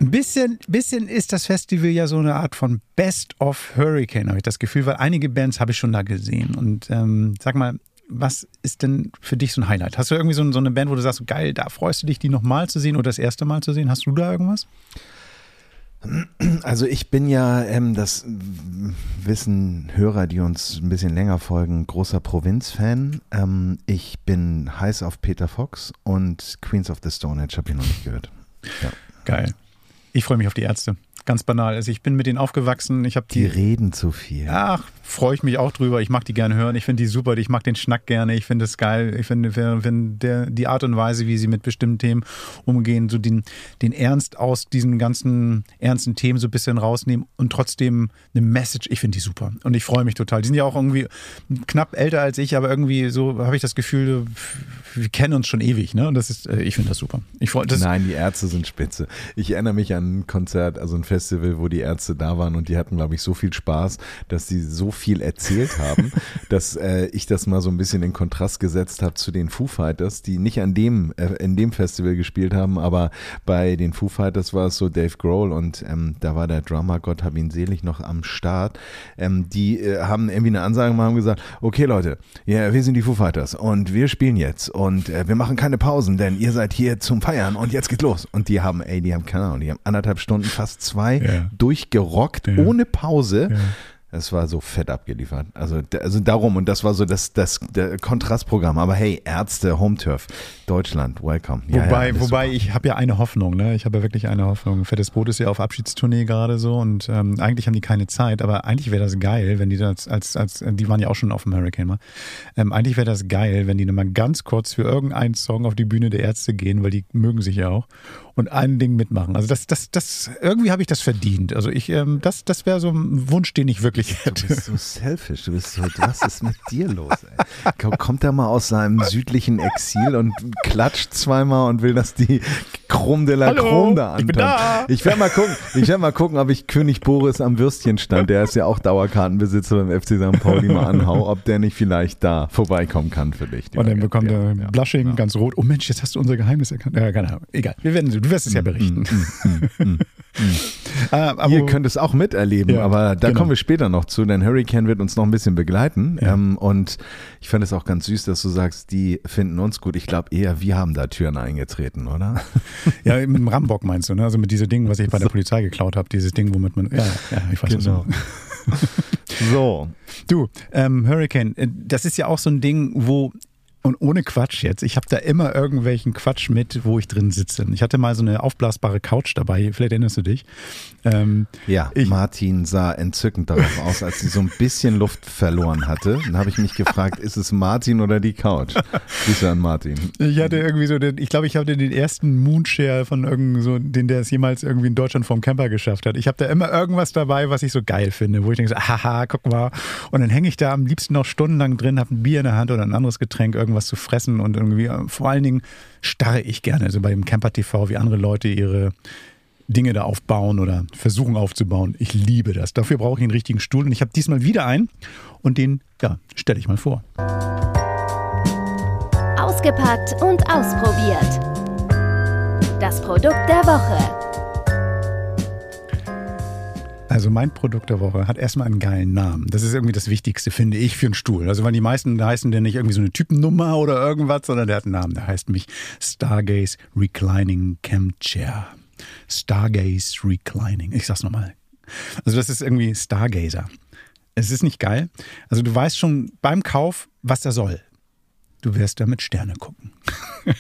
S1: Ein bisschen, bisschen ist das Festival ja so eine Art von Best of Hurricane, habe ich das Gefühl, weil einige Bands habe ich schon da gesehen. Und ähm, sag mal, was ist denn für dich so ein Highlight? Hast du irgendwie so, so eine Band, wo du sagst, geil, da freust du dich, die nochmal zu sehen oder das erste Mal zu sehen? Hast du da irgendwas?
S2: Also ich bin ja, ähm, das wissen Hörer, die uns ein bisschen länger folgen, großer Provinz-Fan. Ähm, ich bin heiß auf Peter Fox und Queens of the Stone Age habe ich noch nicht gehört.
S1: Ja. Geil. Ich freue mich auf die Ärzte. Ganz banal. Also ich bin mit denen aufgewachsen. Ich habe
S2: die, die reden zu viel.
S1: Ach, freue ich mich auch drüber. Ich mag die gerne hören. Ich finde die super. Ich mag den Schnack gerne. Ich finde es geil. Ich finde, wenn der, die Art und Weise, wie sie mit bestimmten Themen umgehen, so den, den Ernst aus diesen ganzen ernsten Themen so ein bisschen rausnehmen und trotzdem eine Message. Ich finde die super. Und ich freue mich total. Die sind ja auch irgendwie knapp älter als ich, aber irgendwie so habe ich das Gefühl, wir kennen uns schon ewig. Ne? Und das ist, äh, ich finde das super. Ich freu, das
S2: Nein, die Ärzte sind spitze. Ich erinnere mich an ein Konzert, also ein Festival, wo die Ärzte da waren und die hatten, glaube ich, so viel Spaß, dass sie so viel erzählt haben, dass äh, ich das mal so ein bisschen in Kontrast gesetzt habe zu den Foo Fighters, die nicht an dem, äh, in dem Festival gespielt haben, aber bei den Foo Fighters war es so Dave Grohl und ähm, da war der Drummer, Gott hab ihn selig, noch am Start. Ähm, die äh, haben irgendwie eine Ansage gemacht und gesagt, okay Leute, ja, wir sind die Foo Fighters und wir spielen jetzt und äh, wir machen keine Pausen, denn ihr seid hier zum Feiern und jetzt geht's los. Und die haben, ey, die haben keine Ahnung, die haben anderthalb Stunden, fast zwei ja. durchgerockt, ja. ohne Pause. Ja. Es war so fett abgeliefert. Also, also darum, und das war so das, das, das Kontrastprogramm. Aber hey, Ärzte, Home Turf, Deutschland, welcome.
S1: Ja, wobei, ja, wobei ich habe ja eine Hoffnung, ne? Ich habe ja wirklich eine Hoffnung. Fettes Boot ist ja auf Abschiedstournee gerade so und ähm, eigentlich haben die keine Zeit, aber eigentlich wäre das geil, wenn die das als, als, die waren ja auch schon auf dem Hurricane mal. Ähm, eigentlich wäre das geil, wenn die nochmal ganz kurz für irgendeinen Song auf die Bühne der Ärzte gehen, weil die mögen sich ja auch und ein Ding mitmachen. Also das, das, das, irgendwie habe ich das verdient. Also ich, ähm, das, das wäre so ein Wunsch, den ich wirklich hätte.
S2: Du bist so selfish. Du bist so, was ist mit dir los? Ey? Kommt er mal aus seinem südlichen Exil und klatscht zweimal und will, dass die Chrome de la Hallo, Chrome da ankommt. Ich, da. ich werde mal gucken, ich werde mal gucken, ob ich König Boris am Würstchenstand, der ist ja auch Dauerkartenbesitzer beim FC St. Pauli mal anhau, ob der nicht vielleicht da vorbeikommen kann für dich.
S1: Und dann bekommt er ja, Blushing ja. ganz rot. Oh Mensch, jetzt hast du unser Geheimnis erkannt. Ja, keine Ahnung. Egal. Wir werden, du wirst es ja mm, berichten. Mm, mm, mm,
S2: ah, Ihr könnt es auch miterleben, aber da genau. kommen wir später noch zu, denn Hurricane wird uns noch ein bisschen begleiten. Ähm, und ich fand es auch ganz süß, dass du sagst, die finden uns gut. Ich glaube eher, wir haben da Türen eingetreten, oder?
S1: Ja, mit dem Rambock meinst du, ne? Also mit diesem Ding, was ich bei der Polizei geklaut habe, dieses Ding, womit man. Ja, ja ich weiß genau.
S2: so.
S1: Du, ähm, Hurricane, äh, das ist ja auch so ein Ding, wo und ohne Quatsch jetzt. Ich habe da immer irgendwelchen Quatsch mit, wo ich drin sitze. Ich hatte mal so eine aufblasbare Couch dabei. Vielleicht erinnerst du dich.
S2: Ähm, ja, ich, Martin sah entzückend darauf aus, als sie so ein bisschen Luft verloren hatte. Dann habe ich mich gefragt, ist es Martin oder die Couch? Grüße an Martin.
S1: Ich hatte irgendwie so, den, ich glaube, ich hatte den ersten Moonshare von irgend so, den der es jemals irgendwie in Deutschland vom Camper geschafft hat. Ich habe da immer irgendwas dabei, was ich so geil finde, wo ich denke, so, haha, guck mal. Und dann hänge ich da am liebsten noch stundenlang drin, habe ein Bier in der Hand oder ein anderes Getränk, irgendwas zu fressen und irgendwie, äh, vor allen Dingen starre ich gerne, also beim Camper TV, wie andere Leute ihre Dinge da aufbauen oder versuchen aufzubauen. Ich liebe das. Dafür brauche ich einen richtigen Stuhl und ich habe diesmal wieder einen und den, ja, stelle ich mal vor.
S3: Ausgepackt und ausprobiert. Das Produkt der Woche.
S1: Also mein Produkt der Woche hat erstmal einen geilen Namen. Das ist irgendwie das Wichtigste, finde ich, für einen Stuhl. Also weil die meisten heißen der nicht irgendwie so eine Typennummer oder irgendwas, sondern der hat einen Namen. Der heißt mich Stargaze Reclining Camp Chair. Stargaze Reclining. Ich sag's nochmal. Also das ist irgendwie Stargazer. Es ist nicht geil. Also du weißt schon beim Kauf, was er soll. Du wirst damit Sterne gucken.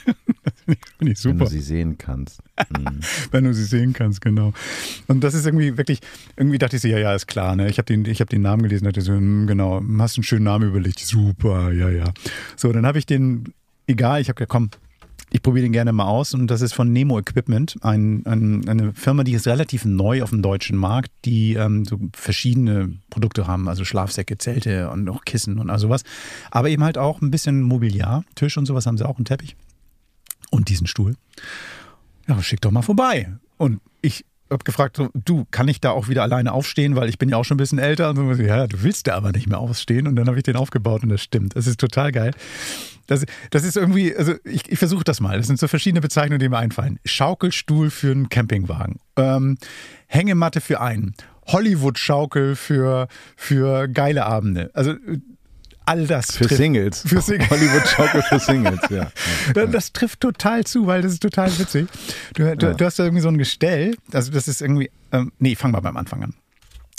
S2: Finde ich super. Wenn du sie sehen kannst.
S1: Mhm. Wenn du sie sehen kannst, genau. Und das ist irgendwie wirklich, irgendwie dachte ich so, ja, ja, ist klar. Ne? Ich habe den, hab den Namen gelesen, dachte so, hm, genau, hast einen schönen Namen überlegt. Super, ja, ja. So, dann habe ich den, egal, ich habe gesagt, komm, ich probiere den gerne mal aus und das ist von Nemo Equipment, ein, ein, eine Firma, die ist relativ neu auf dem deutschen Markt, die ähm, so verschiedene Produkte haben, also Schlafsäcke, Zelte und auch Kissen und all sowas. Aber eben halt auch ein bisschen Mobiliar, Tisch und sowas haben sie auch, einen Teppich und diesen Stuhl. Ja, schick doch mal vorbei. Und ich habe gefragt, du, kann ich da auch wieder alleine aufstehen, weil ich bin ja auch schon ein bisschen älter. Und so, ja, du willst da aber nicht mehr aufstehen. Und dann habe ich den aufgebaut und das stimmt. Das ist total geil. Das, das ist irgendwie, also ich, ich versuche das mal. Das sind so verschiedene Bezeichnungen, die mir einfallen. Schaukelstuhl für einen Campingwagen. Ähm, Hängematte für einen. Hollywood-Schaukel für, für geile Abende. Also all das
S2: für trifft. Singles. Für Singles. Hollywood Schaukel für Singles, ja.
S1: Das, das, trifft total zu, weil das ist total witzig. Du, du, ja. du hast da irgendwie so ein Gestell, also das ist irgendwie, ähm, nee, fang mal beim Anfang an.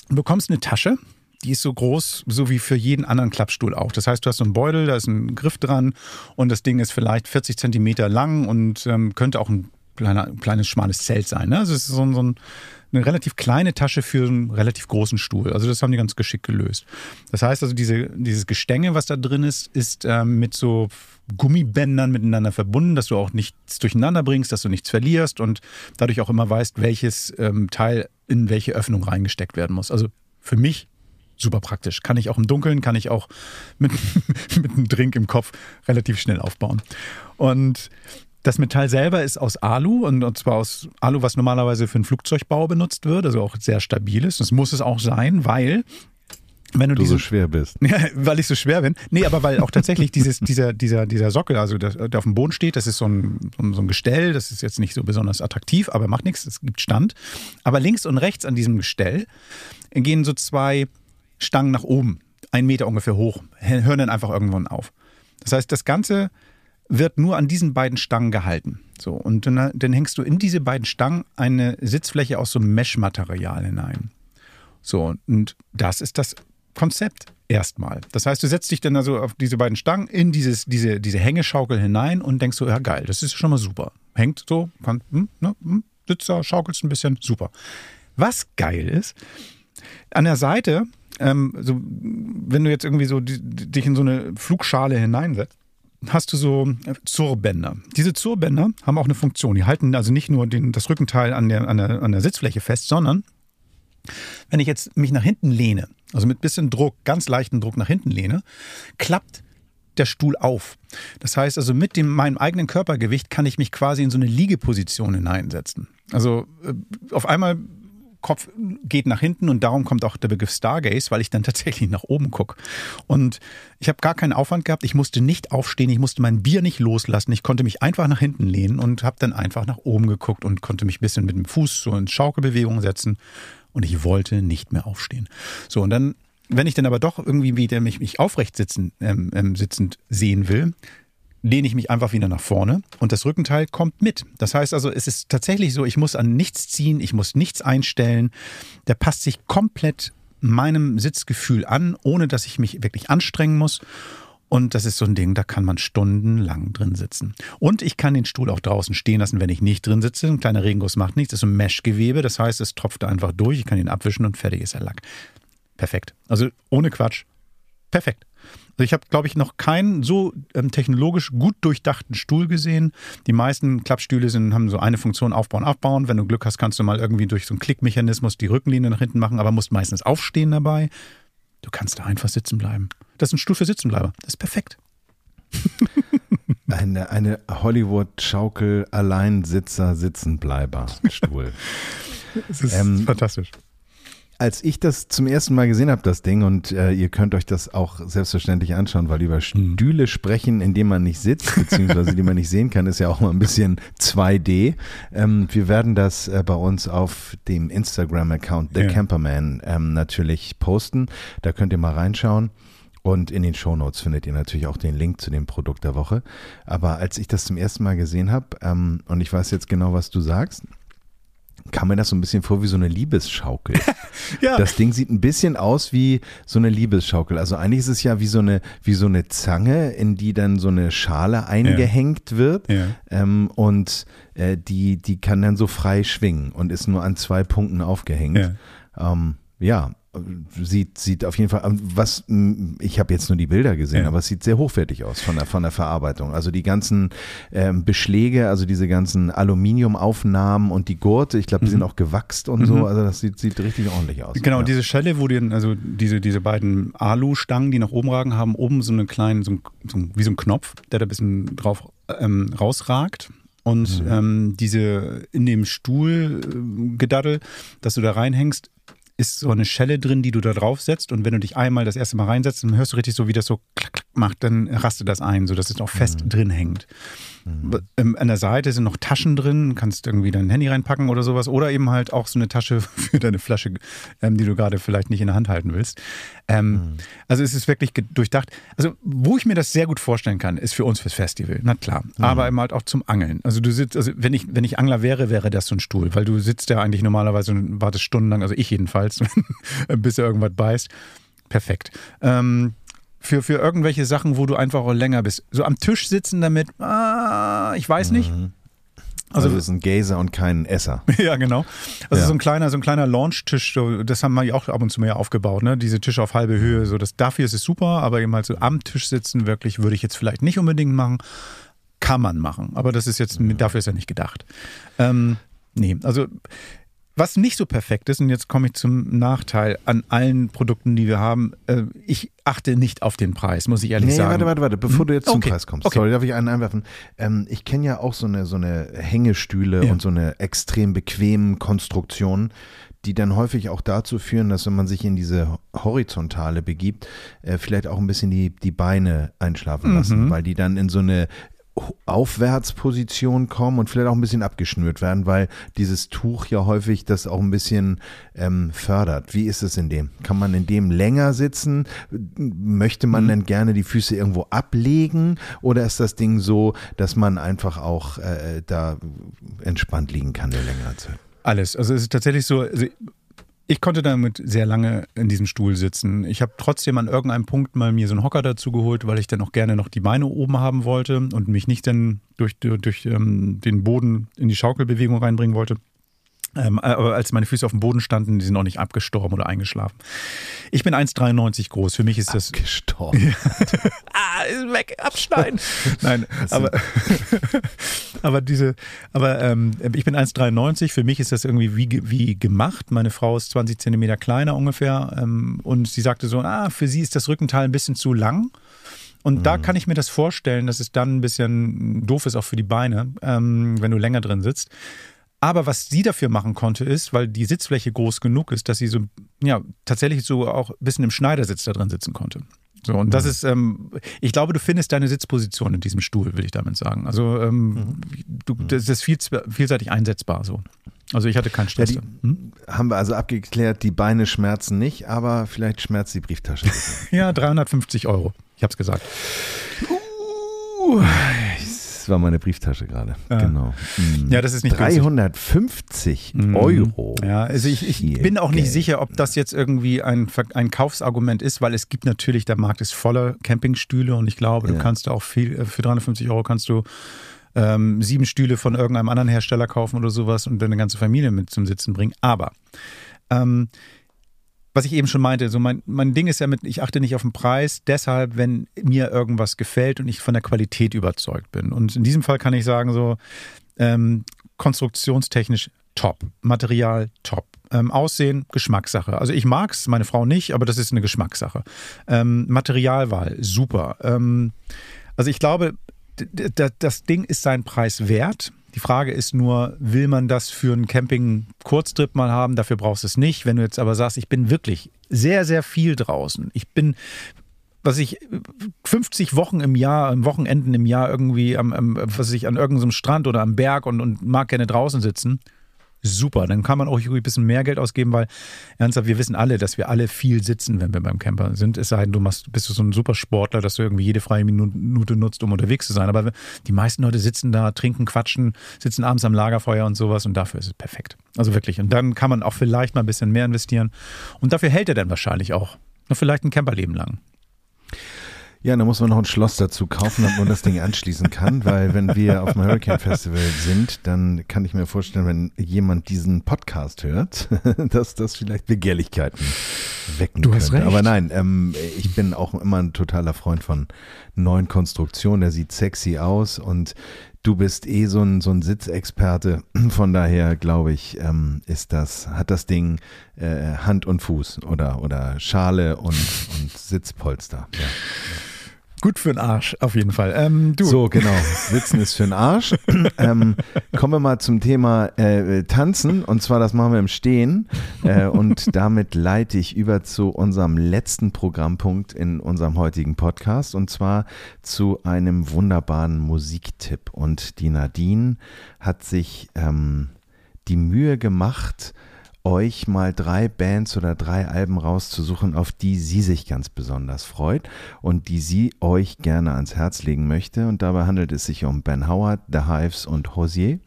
S1: Du bekommst eine Tasche, die ist so groß, so wie für jeden anderen Klappstuhl auch. Das heißt, du hast so einen Beutel, da ist ein Griff dran und das Ding ist vielleicht 40 Zentimeter lang und ähm, könnte auch ein kleiner, kleines, schmales Zelt sein. Ne? Also es ist so, so ein eine relativ kleine Tasche für einen relativ großen Stuhl. Also das haben die ganz geschickt gelöst. Das heißt also, diese, dieses Gestänge, was da drin ist, ist ähm, mit so Gummibändern miteinander verbunden, dass du auch nichts durcheinander bringst, dass du nichts verlierst und dadurch auch immer weißt, welches ähm, Teil in welche Öffnung reingesteckt werden muss. Also für mich super praktisch. Kann ich auch im Dunkeln, kann ich auch mit, mit einem Drink im Kopf relativ schnell aufbauen. Und Das Metall selber ist aus Alu und, und zwar aus Alu, was normalerweise für einen Flugzeugbau benutzt wird, also auch sehr stabil ist. Das muss es auch sein, weil wenn du,
S2: du
S1: diese,
S2: so schwer bist.
S1: Ja, weil ich so schwer bin. Nee, aber weil auch tatsächlich dieses, dieser, dieser, dieser Sockel, also der, der auf dem Boden steht, das ist so ein, so ein Gestell, das ist jetzt nicht so besonders attraktiv, aber macht nichts, es gibt Stand. Aber links und rechts an diesem Gestell gehen so zwei Stangen nach oben, einen Meter ungefähr hoch, hören dann einfach irgendwann auf. Das heißt, das Ganze wird nur an diesen beiden Stangen gehalten. So, und dann, dann hängst du in diese beiden Stangen eine Sitzfläche aus so Mesh-Material hinein. So, und das ist das Konzept erstmal. Das heißt, du setzt dich dann also auf diese beiden Stangen in dieses, diese, diese Hängeschaukel hinein und denkst so, ja geil, das ist schon mal super. Hängt so, kann, hm, ne, hm, sitzt da, schaukelst ein bisschen, super. Was geil ist, an der Seite, ähm, so, wenn du jetzt irgendwie so die, dich in so eine Flugschale hineinsetzt, hast du so Zurbänder. Diese Zurbänder haben auch eine Funktion. Die halten also nicht nur den, das Rückenteil an der, an, der, an der Sitzfläche fest, sondern wenn ich jetzt mich nach hinten lehne, also mit bisschen Druck, ganz leichten Druck nach hinten lehne, klappt der Stuhl auf. Das heißt also, mit dem, meinem eigenen Körpergewicht kann ich mich quasi in so eine Liegeposition hineinsetzen. Also äh, auf einmal Kopf geht nach hinten und darum kommt auch der Begriff Stargaze, weil ich dann tatsächlich nach oben gucke. Und ich habe gar keinen Aufwand gehabt, ich musste nicht aufstehen, ich musste mein Bier nicht loslassen, ich konnte mich einfach nach hinten lehnen und habe dann einfach nach oben geguckt und konnte mich ein bisschen mit dem Fuß so in Schaukelbewegung setzen und ich wollte nicht mehr aufstehen. So, und dann, wenn ich dann aber doch irgendwie wieder mich, mich aufrecht sitzen, ähm, ähm, sitzend sehen will, lehne ich mich einfach wieder nach vorne und das Rückenteil kommt mit. Das heißt also, es ist tatsächlich so, ich muss an nichts ziehen, ich muss nichts einstellen. Der passt sich komplett meinem Sitzgefühl an, ohne dass ich mich wirklich anstrengen muss. Und das ist so ein Ding, da kann man stundenlang drin sitzen. Und ich kann den Stuhl auch draußen stehen lassen, wenn ich nicht drin sitze. Ein kleiner Regenguss macht nichts. Das ist ein Meshgewebe. Das heißt, es tropft einfach durch. Ich kann ihn abwischen und fertig ist der Lack. Perfekt. Also ohne Quatsch. Perfekt. Also ich habe, glaube ich, noch keinen so ähm, technologisch gut durchdachten Stuhl gesehen. Die meisten Klappstühle sind, haben so eine Funktion aufbauen, abbauen. Wenn du Glück hast, kannst du mal irgendwie durch so einen Klickmechanismus die Rückenlinie nach hinten machen, aber musst meistens aufstehen dabei. Du kannst da einfach sitzen bleiben. Das ist ein Stuhl für Sitzenbleiber. Das ist perfekt.
S2: eine eine Hollywood-Schaukel Alleinsitzer Sitzenbleiber Stuhl.
S1: das ist ähm, fantastisch
S2: als ich das zum ersten Mal gesehen habe, das Ding, und äh, ihr könnt euch das auch selbstverständlich anschauen, weil über. Stühle sprechen, in denen man nicht sitzt, beziehungsweise die man nicht sehen kann, ist ja auch mal ein bisschen 2D. Ähm, wir werden das äh, bei uns auf dem Instagram-Account The ja. Camperman ähm, natürlich posten. Da könnt ihr mal reinschauen. Und in den Shownotes findet ihr natürlich auch den Link zu dem Produkt der Woche. Aber als ich das zum ersten Mal gesehen habe, ähm, und ich weiß jetzt genau, was du sagst, kam mir das so ein bisschen vor wie so eine Liebesschaukel. ja. Das Ding sieht ein bisschen aus wie so eine Liebesschaukel. Also eigentlich ist es ja wie so eine, wie so eine Zange, in die dann so eine Schale eingehängt ja. wird. Ja. Ähm, und äh, die, die kann dann so frei schwingen und ist nur an zwei Punkten aufgehängt. Ja, ähm, ja sieht, sieht auf jeden Fall, was, ich habe jetzt nur die Bilder gesehen, ja. aber es sieht sehr hochwertig aus von der, von der Verarbeitung. Also die ganzen ähm, Beschläge, also diese ganzen Aluminiumaufnahmen und die Gurte, ich glaube, die mhm. sind auch gewachst und mhm. so, also das sieht, sieht richtig ordentlich aus.
S1: Genau, ja. diese Schelle, wo die, also diese, diese beiden Alu-Stangen, die nach oben ragen, haben oben so einen kleinen, so, so wie so ein Knopf, der da ein bisschen drauf ähm, rausragt. Und mhm. ähm, diese in dem Stuhl äh, Gedaddel, dass du da reinhängst, ist so eine Schelle drin, die du da drauf setzt. Und wenn du dich einmal das erste Mal reinsetzt, dann hörst du richtig so, wie das so klack, klack macht, dann rastet das ein, sodass es auch fest mhm. drin hängt. Mhm. Ähm, an der Seite sind noch Taschen drin, kannst irgendwie dein Handy reinpacken oder sowas. Oder eben halt auch so eine Tasche für deine Flasche, ähm, die du gerade vielleicht nicht in der Hand halten willst. Ähm, mhm. Also es ist wirklich durchdacht. Also wo ich mir das sehr gut vorstellen kann, ist für uns fürs Festival, na klar. Mhm. Aber eben halt auch zum Angeln. Also du sitzt, also wenn ich, wenn ich Angler wäre, wäre das so ein Stuhl, weil du sitzt ja eigentlich normalerweise und wartest stundenlang, also ich jedenfalls, bis er irgendwas beißt. Perfekt. Ähm, für, für irgendwelche Sachen, wo du einfach auch länger bist. So am Tisch sitzen damit, ah, ich weiß nicht. Mhm.
S2: Also, also ist ein Gazer und kein Esser.
S1: ja, genau. Also ja. so ein kleiner, so ein kleiner Launch-Tisch, das haben wir ja auch ab und zu mehr aufgebaut, ne? Diese Tische auf halbe Höhe, so das dafür ist es super, aber eben halt so am Tisch sitzen, wirklich, würde ich jetzt vielleicht nicht unbedingt machen. Kann man machen, aber das ist jetzt, dafür ist ja nicht gedacht. Ähm, nee, also was nicht so perfekt ist, und jetzt komme ich zum Nachteil an allen Produkten, die wir haben, äh, ich achte nicht auf den Preis, muss ich ehrlich nee, sagen.
S2: Warte, warte, warte, bevor hm? du jetzt zum okay. Preis kommst. Okay. Sorry, darf ich einen einwerfen? Ähm, ich kenne ja auch so eine, so eine Hängestühle ja. und so eine extrem bequemen Konstruktion die dann häufig auch dazu führen, dass wenn man sich in diese Horizontale begibt, äh, vielleicht auch ein bisschen die, die Beine einschlafen lassen, mhm. weil die dann in so eine Aufwärtsposition kommen und vielleicht auch ein bisschen abgeschnürt werden, weil dieses Tuch ja häufig das auch ein bisschen ähm, fördert. Wie ist es in dem? Kann man in dem länger sitzen? Möchte man mhm. denn gerne die Füße irgendwo ablegen? Oder ist das Ding so, dass man einfach auch äh, da entspannt liegen kann der längere Zeit?
S1: Alles. Also es ist tatsächlich so, also ich konnte damit sehr lange in diesem Stuhl sitzen. Ich habe trotzdem an irgendeinem Punkt mal mir so einen Hocker dazu geholt, weil ich dann auch gerne noch die Beine oben haben wollte und mich nicht dann durch, durch ähm, den Boden in die Schaukelbewegung reinbringen wollte. Ähm, aber als meine Füße auf dem Boden standen, die sind auch nicht abgestorben oder eingeschlafen. Ich bin 1,93 groß. Für mich ist das.
S2: Abgestorben.
S1: ah, ist weg, abschneiden. Nein, aber, aber diese, aber ähm, ich bin 1,93. Für mich ist das irgendwie wie, wie gemacht. Meine Frau ist 20 Zentimeter kleiner ungefähr. Ähm, und sie sagte so: Ah, für sie ist das Rückenteil ein bisschen zu lang. Und mhm. da kann ich mir das vorstellen, dass es dann ein bisschen doof ist, auch für die Beine, ähm, wenn du länger drin sitzt. Aber was sie dafür machen konnte, ist, weil die Sitzfläche groß genug ist, dass sie so, ja, tatsächlich so auch ein bisschen im Schneidersitz da drin sitzen konnte. So, und das mhm. ist, ähm, ich glaube, du findest deine Sitzposition in diesem Stuhl, will ich damit sagen. Also, ähm, mhm. du, mhm. das ist viel, vielseitig einsetzbar so. Also ich hatte keinen Stress. Ja,
S2: die, hm? Haben wir also abgeklärt, die Beine schmerzen nicht, aber vielleicht schmerzt die Brieftasche.
S1: ja, 350 Euro. Ich hab's gesagt.
S2: Uh, das war meine Brieftasche gerade. Ja. Genau.
S1: Mhm. Ja, das ist nicht
S2: 350 günstig. Euro.
S1: Ja, also ich, ich bin auch nicht Geld. sicher, ob das jetzt irgendwie ein, ein Kaufsargument ist, weil es gibt natürlich, der Markt ist voller Campingstühle und ich glaube, du kannst auch viel, äh, für 350 Euro kannst du ähm, sieben Stühle von irgendeinem anderen Hersteller kaufen oder sowas und deine ganze Familie mit zum Sitzen bringen. Aber ähm, was ich eben schon meinte, so mein, mein Ding ist ja mit, ich achte nicht auf den Preis, deshalb, wenn mir irgendwas gefällt und ich von der Qualität überzeugt bin. Und in diesem Fall kann ich sagen, so ähm, konstruktionstechnisch top, Material top. Ähm, Aussehen, Geschmackssache. Also ich mag es, meine Frau nicht, aber das ist eine Geschmackssache. Ähm, Materialwahl, super. Ähm, also ich glaube, das Ding ist seinen Preis wert. Die Frage ist nur, will man das für einen Camping-Kurztrip mal haben? Dafür brauchst du es nicht. Wenn du jetzt aber sagst, ich bin wirklich sehr, sehr viel draußen. Ich bin was ich 50 Wochen im Jahr, Wochenenden im Jahr irgendwie am, am was ich an irgendeinem Strand oder am Berg und, und mag gerne draußen sitzen super. Dann kann man auch ein bisschen mehr Geld ausgeben, weil ernsthaft, wir wissen alle, dass wir alle viel sitzen, wenn wir beim Camper sind. Es sei denn, du machst, bist du so ein Supersportler, dass du irgendwie jede freie Minute nutzt, um unterwegs zu sein. Aber die meisten Leute sitzen da, trinken, quatschen, sitzen abends am Lagerfeuer und sowas und dafür ist es perfekt. Also wirklich. Und dann kann man auch vielleicht mal ein bisschen mehr investieren. Und dafür hält er dann wahrscheinlich auch. Noch vielleicht ein Camperleben lang.
S2: Ja, da muss man noch ein Schloss dazu kaufen, damit man das Ding anschließen kann, weil wenn wir auf dem Hurricane Festival sind, dann kann ich mir vorstellen, wenn jemand diesen Podcast hört, dass das vielleicht Begehrlichkeiten wecken
S1: du hast
S2: könnte. Recht. Aber nein, ähm, ich bin auch immer ein totaler Freund von neuen Konstruktionen. Der sieht sexy aus und du bist eh so ein, so ein Sitzexperte. Von daher glaube ich, ähm, ist das, hat das Ding äh, Hand und Fuß oder, oder Schale und, und Sitzpolster. Ja.
S1: Gut für den Arsch, auf jeden Fall. Ähm,
S2: so, genau. Sitzen ist für den Arsch. ähm, kommen wir mal zum Thema äh, Tanzen. Und zwar, das machen wir im Stehen. Äh, und damit leite ich über zu unserem letzten Programmpunkt in unserem heutigen Podcast. Und zwar zu einem wunderbaren Musiktipp. Und die Nadine hat sich ähm, die Mühe gemacht, euch mal drei Bands oder drei Alben rauszusuchen, auf die sie sich ganz besonders freut und die sie euch gerne ans Herz legen möchte. Und dabei handelt es sich um Ben Howard, The Hives und Hosier.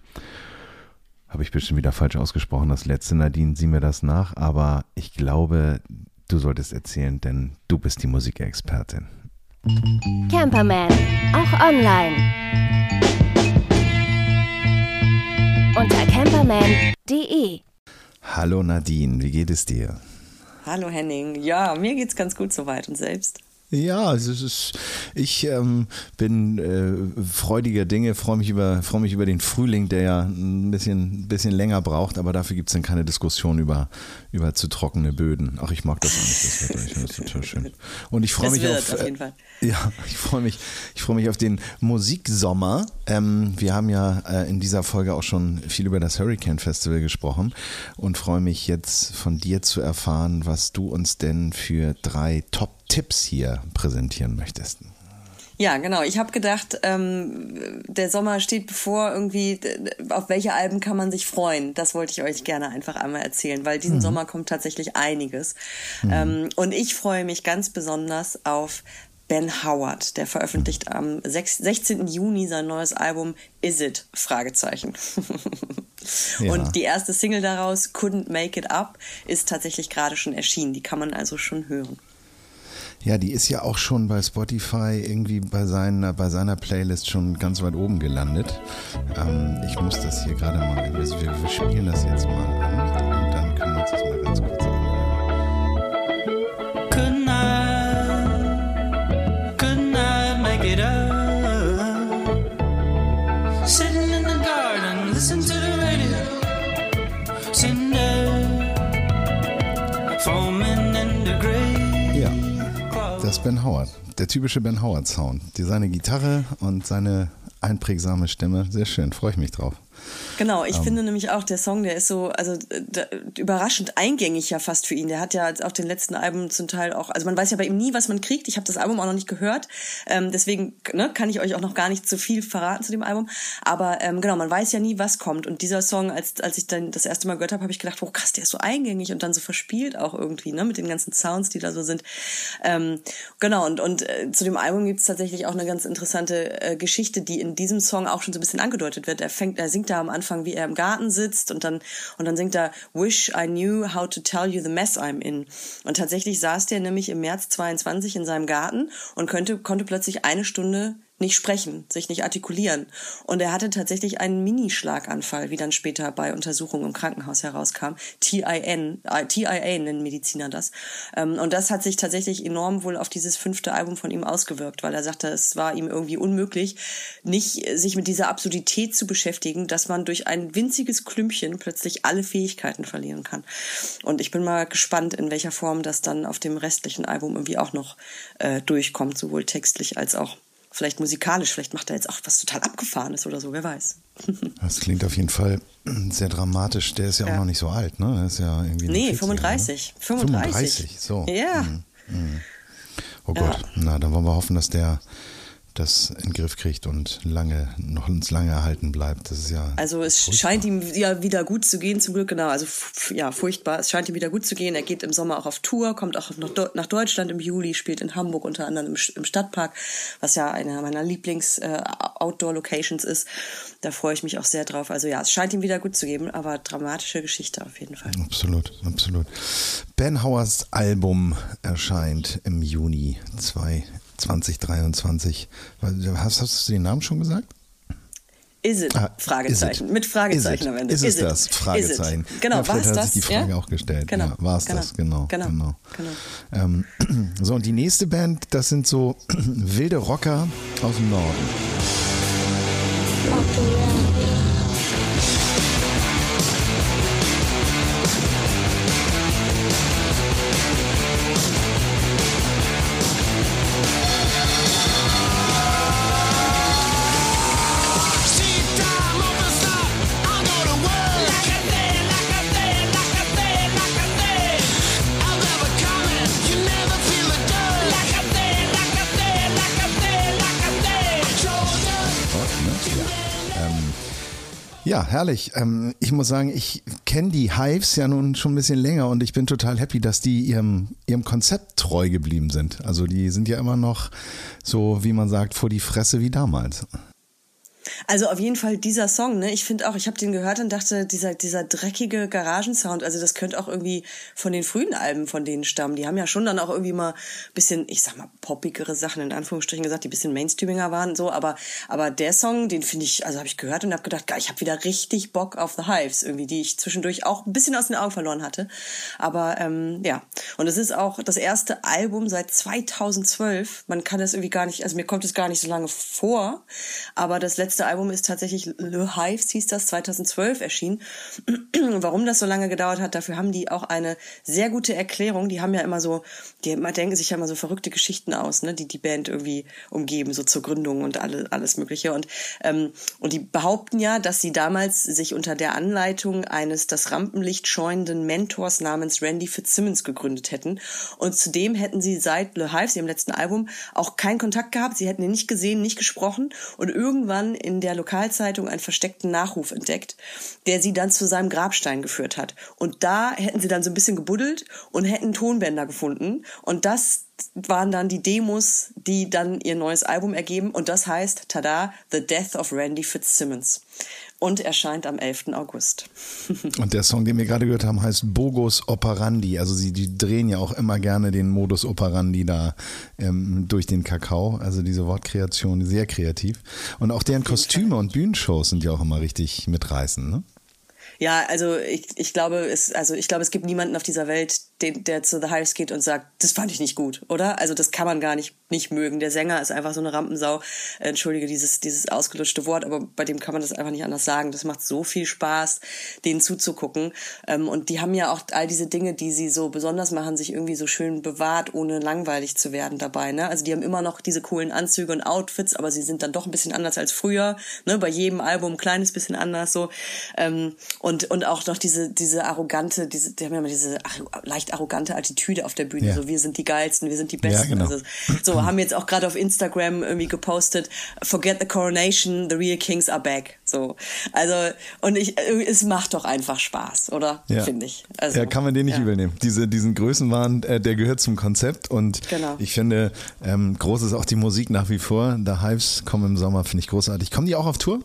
S2: Habe ich bestimmt wieder falsch ausgesprochen, das letzte, Nadine, sieh mir das nach, aber ich glaube, du solltest erzählen, denn du bist die Musikexpertin.
S3: Camperman, auch online. Unter camperman.de
S2: Hallo Nadine, wie geht es dir?
S5: Hallo Henning. Ja, mir geht's ganz gut soweit und selbst.
S2: Ja, es ist, ich ähm, bin äh, freudiger Dinge, freue mich, über, freu mich über den Frühling, der ja ein bisschen, bisschen länger braucht, aber dafür gibt es dann keine Diskussion über, über zu trockene Böden. Ach, ich mag das eigentlich, das Wetter. Ich finde das total schön. Und ich freue mich auf,
S5: auf jeden Fall.
S2: Äh, ja, ich freue mich, ich freue mich auf den Musiksommer. Ähm, wir haben ja äh, in dieser Folge auch schon viel über das Hurricane Festival gesprochen und freue mich jetzt von dir zu erfahren, was du uns denn für drei Top Tipps hier präsentieren möchtest.
S5: Ja, genau. Ich habe gedacht, ähm, der Sommer steht bevor, irgendwie, auf welche Alben kann man sich freuen? Das wollte ich euch gerne einfach einmal erzählen, weil diesen mhm. Sommer kommt tatsächlich einiges. Mhm. Ähm, und ich freue mich ganz besonders auf Ben Howard, der veröffentlicht am 6, 16. Juni sein neues Album Is It? Fragezeichen. ja. Und die erste Single daraus, Couldn't Make It Up, ist tatsächlich gerade schon erschienen. Die kann man also schon hören.
S2: Ja, die ist ja auch schon bei Spotify irgendwie bei seiner, bei seiner Playlist schon ganz weit oben gelandet. Ähm, ich muss das hier gerade mal, wir, wir spielen das jetzt mal an und dann können wir uns das mal ganz kurz Das ist Ben Howard, der typische Ben Howard Sound. Seine Gitarre und seine einprägsame Stimme, sehr schön, freue ich mich drauf.
S5: Genau, ich. Ähm. finde nämlich auch, der Song, der ist so, also überraschend eingängig ja fast für ihn. Der hat ja auf den letzten Alben zum Teil auch, also man weiß ja bei ihm nie, was man kriegt. Ich habe das Album auch noch nicht gehört, ähm, deswegen ne, kann ich euch auch noch gar nicht zu viel verraten zu dem Album. Aber ähm, genau, man weiß ja nie, was kommt. Und dieser Song, als, als ich dann das erste Mal gehört habe, habe ich gedacht, oh krass, der ist so eingängig und dann so verspielt auch irgendwie, ne, mit den ganzen Sounds, die da so sind. Ähm, genau, und, und äh, zu dem Album gibt es tatsächlich auch eine ganz interessante äh, Geschichte, die in diesem Song auch schon so ein bisschen angedeutet wird. Er fängt, er singt da am Anfang, wie er im Garten sitzt und dann, und dann singt er, Wish I knew how to tell you the mess I'm in. Und tatsächlich saß der nämlich im März 22 in seinem Garten und könnte, konnte plötzlich eine Stunde nicht sprechen, sich nicht artikulieren. Und er hatte tatsächlich einen Minischlaganfall, wie dann später bei Untersuchungen im Krankenhaus herauskam. TIN, äh, TIA nennen Mediziner das. Ähm, und das hat sich tatsächlich enorm wohl auf dieses fünfte Album von ihm ausgewirkt, weil er sagte, es war ihm irgendwie unmöglich, nicht sich mit dieser Absurdität zu beschäftigen, dass man durch ein winziges Klümpchen plötzlich alle Fähigkeiten verlieren kann. Und ich bin mal gespannt, in welcher Form das dann auf dem restlichen Album irgendwie auch noch äh, durchkommt, sowohl textlich als auch vielleicht musikalisch, vielleicht macht er jetzt auch was total abgefahrenes oder so, wer weiß.
S2: Das klingt auf jeden Fall sehr dramatisch. Der ist ja, ja. auch noch nicht so alt, ne? Der ist ja irgendwie
S5: nee, 35. 35.
S2: 35, so.
S5: Ja. Mhm. Mhm.
S2: Oh Gott, ja. na, dann wollen wir hoffen, dass der das in den Griff kriegt und lange, noch uns lange erhalten bleibt. Das ist ja.
S5: Also es furchtbar. scheint ihm ja wieder gut zu gehen, zum Glück, genau. Also ja, furchtbar. Es scheint ihm wieder gut zu gehen. Er geht im Sommer auch auf Tour, kommt auch nach Deutschland im Juli, spielt in Hamburg unter anderem im Stadtpark, was ja eine meiner Lieblings-Outdoor-Locations äh, ist. Da freue ich mich auch sehr drauf. Also ja, es scheint ihm wieder gut zu geben, aber dramatische Geschichte auf jeden Fall.
S2: Absolut, absolut. Ben Howards Album erscheint im Juni 2 2023. Hast, hast du den Namen schon gesagt?
S5: Is it? Ah, Fragezeichen. Is it? Mit Fragezeichen
S2: am Ende. Ist es is das? Fragezeichen.
S5: Genau,
S2: ja,
S5: war es
S2: das? sich die Frage
S5: ja?
S2: auch gestellt.
S5: Genau.
S2: Ja, war es
S5: genau.
S2: das? Genau.
S5: Genau.
S2: genau.
S5: genau.
S2: Ähm, so, und die nächste Band, das sind so wilde Rocker aus dem Norden. Okay. Ja, herrlich. Ähm, ich muss sagen, ich kenne die Hives ja nun schon ein bisschen länger und ich bin total happy, dass die ihrem, ihrem Konzept treu geblieben sind. Also die sind ja immer noch so, wie man sagt, vor die Fresse wie damals.
S5: Also auf jeden Fall dieser Song, ne? Ich finde auch, ich habe den gehört und dachte, dieser dieser dreckige Garagensound, also das könnte auch irgendwie von den frühen Alben von denen stammen. Die haben ja schon dann auch irgendwie mal bisschen, ich sag mal, poppigere Sachen in Anführungsstrichen gesagt, die bisschen Mainstreaminger waren so, aber aber der Song, den finde ich, also habe ich gehört und habe gedacht, geil, ich habe wieder richtig Bock auf The Hives irgendwie, die ich zwischendurch auch ein bisschen aus den Augen verloren hatte. Aber ähm, ja, und es ist auch das erste Album seit 2012. Man kann das irgendwie gar nicht, also mir kommt es gar nicht so lange vor, aber das letzte Album ist tatsächlich Le Hives, hieß das, 2012 erschienen. Warum das so lange gedauert hat, dafür haben die auch eine sehr gute Erklärung. Die haben ja immer so, die denken sich ja immer so verrückte Geschichten aus, ne, die die Band irgendwie umgeben, so zur Gründung und alle, alles Mögliche. Und, ähm, und die behaupten ja, dass sie damals sich unter der Anleitung eines das Rampenlicht scheuenden Mentors namens Randy Fitzsimmons gegründet hätten. Und zudem hätten sie seit Le Hives, ihrem letzten Album, auch keinen Kontakt gehabt. Sie hätten ihn nicht gesehen, nicht gesprochen und irgendwann in der Lokalzeitung einen versteckten Nachruf entdeckt, der sie dann zu seinem Grabstein geführt hat. Und da hätten sie dann so ein bisschen gebuddelt und hätten Tonbänder gefunden. Und das waren dann die Demos, die dann ihr neues Album ergeben. Und das heißt, tada, The Death of Randy Fitzsimmons und erscheint am 11. August.
S2: und der Song, den wir gerade gehört haben, heißt Bogos Operandi. Also sie die drehen ja auch immer gerne den Modus Operandi da ähm, durch den Kakao. Also diese Wortkreation sehr kreativ. Und auch deren Kostüme und Bühnenshows sind ja auch immer richtig mitreißend. Ne?
S5: Ja, also ich, ich glaube, es, also ich glaube, es gibt niemanden auf dieser Welt, den, der zu The Hives geht und sagt, das fand ich nicht gut, oder? Also das kann man gar nicht nicht mögen. Der Sänger ist einfach so eine Rampensau. Entschuldige dieses dieses ausgelutschte Wort, aber bei dem kann man das einfach nicht anders sagen. Das macht so viel Spaß, denen zuzugucken. Ähm, und die haben ja auch all diese Dinge, die sie so besonders machen, sich irgendwie so schön bewahrt, ohne langweilig zu werden dabei. Ne? Also die haben immer noch diese coolen Anzüge und Outfits, aber sie sind dann doch ein bisschen anders als früher. Ne? Bei jedem Album ein kleines bisschen anders so. Ähm, und und auch noch diese diese arrogante, diese, die haben ja immer diese leicht arrogante Attitüde auf der Bühne. Ja. So, wir sind die geilsten, wir sind die Besten. Ja, genau. also, so, haben jetzt auch gerade auf Instagram irgendwie gepostet, forget the coronation, the real kings are back. So. Also, und ich, es macht doch einfach Spaß, oder? Ja. Finde ich.
S2: Also, ja, kann man den nicht ja. übel nehmen. Diese, diesen Größenwahn, äh, der gehört zum Konzept und genau. ich finde, ähm, groß ist auch die Musik nach wie vor. The Hives kommen im Sommer, finde ich großartig. Kommen die auch auf Tour?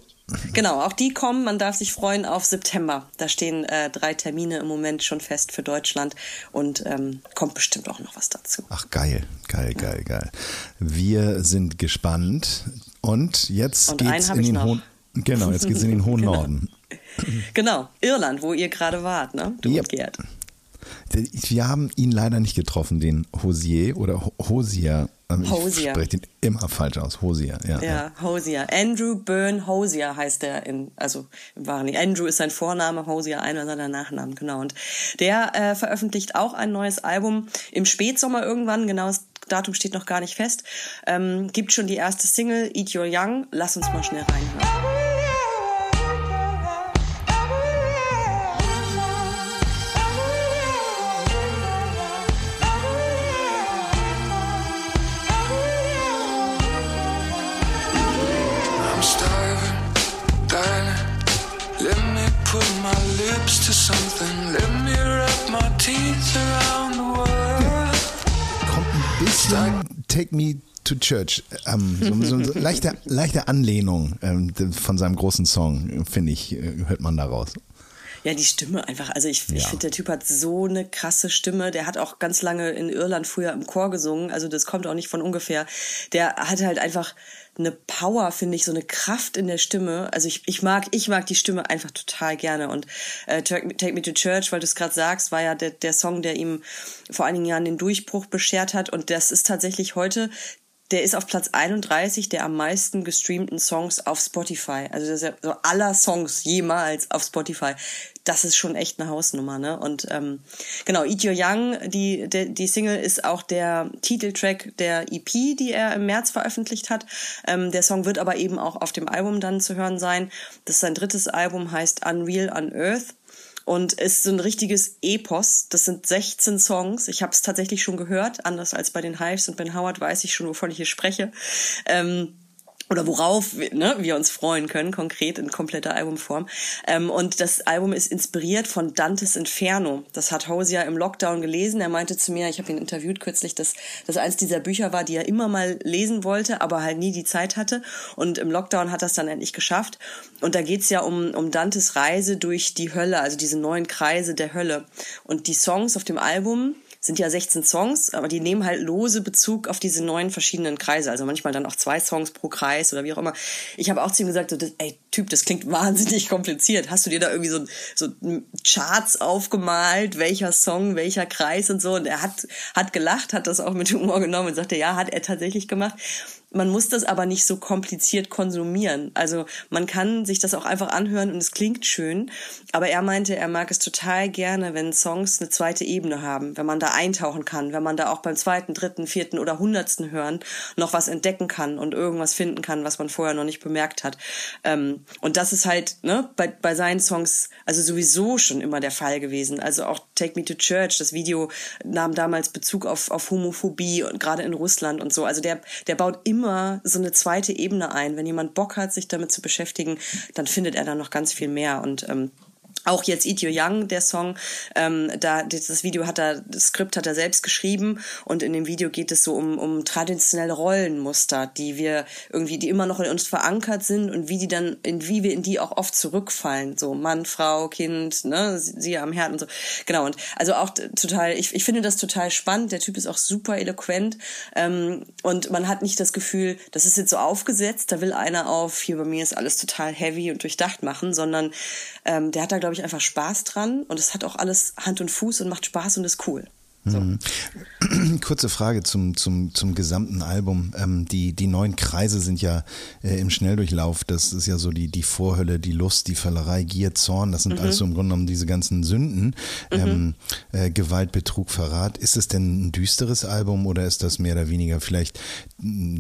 S5: Genau, auch die kommen. Man darf sich freuen auf September. Da stehen äh, drei Termine im Moment schon fest für Deutschland und ähm, kommt bestimmt auch noch was dazu.
S2: Ach geil, geil, geil, geil. Wir sind gespannt und jetzt und geht's in den hohen. Genau, jetzt geht's in den hohen genau. Norden.
S5: Genau, Irland, wo ihr gerade wart, ne? Du yep. und Gerd.
S2: Wir haben ihn leider nicht getroffen, den Hosier oder Hosier. Ähm, Hosier. Ich spreche ihn immer falsch aus. Hosier, ja.
S5: Ja, Hosier. Andrew Byrne Hosier heißt er in, also im wahren nicht. Andrew ist sein Vorname, Hosier einer seiner Nachnamen, genau. Und der äh, veröffentlicht auch ein neues Album im Spätsommer irgendwann, genau das Datum steht noch gar nicht fest. Ähm, gibt schon die erste Single, Eat Your Young. Lass uns mal schnell reinhören.
S2: Kommt ein bisschen Take Me to Church. Ähm, so, so, so leichte, leichte Anlehnung ähm, von seinem großen Song, finde ich, äh, hört man daraus.
S5: Ja, die Stimme einfach. Also ich, ja. ich finde, der Typ hat so eine krasse Stimme. Der hat auch ganz lange in Irland früher im Chor gesungen. Also das kommt auch nicht von ungefähr. Der hat halt einfach eine Power, finde ich, so eine Kraft in der Stimme. Also ich, ich mag, ich mag die Stimme einfach total gerne. Und äh, Take Me to Church, weil du es gerade sagst, war ja der, der Song, der ihm vor einigen Jahren den Durchbruch beschert hat. Und das ist tatsächlich heute der ist auf Platz 31 der am meisten gestreamten Songs auf Spotify. Also das ist ja so aller Songs jemals auf Spotify. Das ist schon echt eine Hausnummer, ne? Und ähm, genau, Eat Your Young, die, die, die Single ist auch der Titeltrack der EP, die er im März veröffentlicht hat. Ähm, der Song wird aber eben auch auf dem Album dann zu hören sein. Das ist sein drittes Album, heißt Unreal on Und ist so ein richtiges Epos. Das sind 16 Songs. Ich habe es tatsächlich schon gehört, anders als bei den Hives und Ben Howard weiß ich schon, wovon ich hier spreche. Ähm, oder worauf ne, wir uns freuen können, konkret in kompletter Albumform. Ähm, und das Album ist inspiriert von Dantes Inferno. Das hat Hosea im Lockdown gelesen. Er meinte zu mir, ich habe ihn interviewt kürzlich, dass das eins dieser Bücher war, die er immer mal lesen wollte, aber halt nie die Zeit hatte. Und im Lockdown hat er es dann endlich geschafft. Und da geht's ja um, um Dantes Reise durch die Hölle, also diese neuen Kreise der Hölle. Und die Songs auf dem Album sind ja 16 Songs, aber die nehmen halt lose Bezug auf diese neun verschiedenen Kreise. Also manchmal dann auch zwei Songs pro Kreis oder wie auch immer. Ich habe auch zu ihm gesagt, so, ey Typ, das klingt wahnsinnig kompliziert. Hast du dir da irgendwie so, so Charts aufgemalt, welcher Song, welcher Kreis und so? Und er hat, hat gelacht, hat das auch mit Humor genommen und sagte, ja, hat er tatsächlich gemacht. Man muss das aber nicht so kompliziert konsumieren. Also man kann sich das auch einfach anhören und es klingt schön. Aber er meinte, er mag es total gerne, wenn Songs eine zweite Ebene haben, wenn man da eintauchen kann, wenn man da auch beim zweiten, dritten, vierten oder hundertsten Hören noch was entdecken kann und irgendwas finden kann, was man vorher noch nicht bemerkt hat. Ähm, und das ist halt ne, bei, bei seinen Songs also sowieso schon immer der Fall gewesen. Also auch Take Me to Church, das Video nahm damals Bezug auf, auf Homophobie und gerade in Russland und so. Also der, der baut immer immer so eine zweite Ebene ein. Wenn jemand Bock hat, sich damit zu beschäftigen, dann findet er da noch ganz viel mehr. Und ähm, auch jetzt Eat Young, der Song, ähm, da das Video hat er, das Skript hat er selbst geschrieben und in dem Video geht es so um, um traditionelle Rollenmuster, die wir irgendwie, die immer noch in uns verankert sind und wie die dann, in wie wir in die auch oft zurückfallen, so Mann, Frau, Kind, ne, sie am Herd und so. Genau und also auch total, ich, ich finde das total spannend. Der Typ ist auch super eloquent ähm, und man hat nicht das Gefühl, das ist jetzt so aufgesetzt, da will einer auf, hier bei mir ist alles total heavy und durchdacht machen, sondern ähm, der hat da, glaube ich, einfach Spaß dran und es hat auch alles Hand und Fuß und macht Spaß und ist cool. So.
S2: Mhm. Kurze Frage zum, zum, zum gesamten Album. Ähm, die, die neuen Kreise sind ja äh, im Schnelldurchlauf. Das ist ja so die, die Vorhölle, die Lust, die Völlerei, Gier, Zorn. Das sind mhm. alles so im Grunde genommen diese ganzen Sünden. Mhm. Ähm, äh, Gewalt, Betrug, Verrat. Ist es denn ein düsteres Album oder ist das mehr oder weniger vielleicht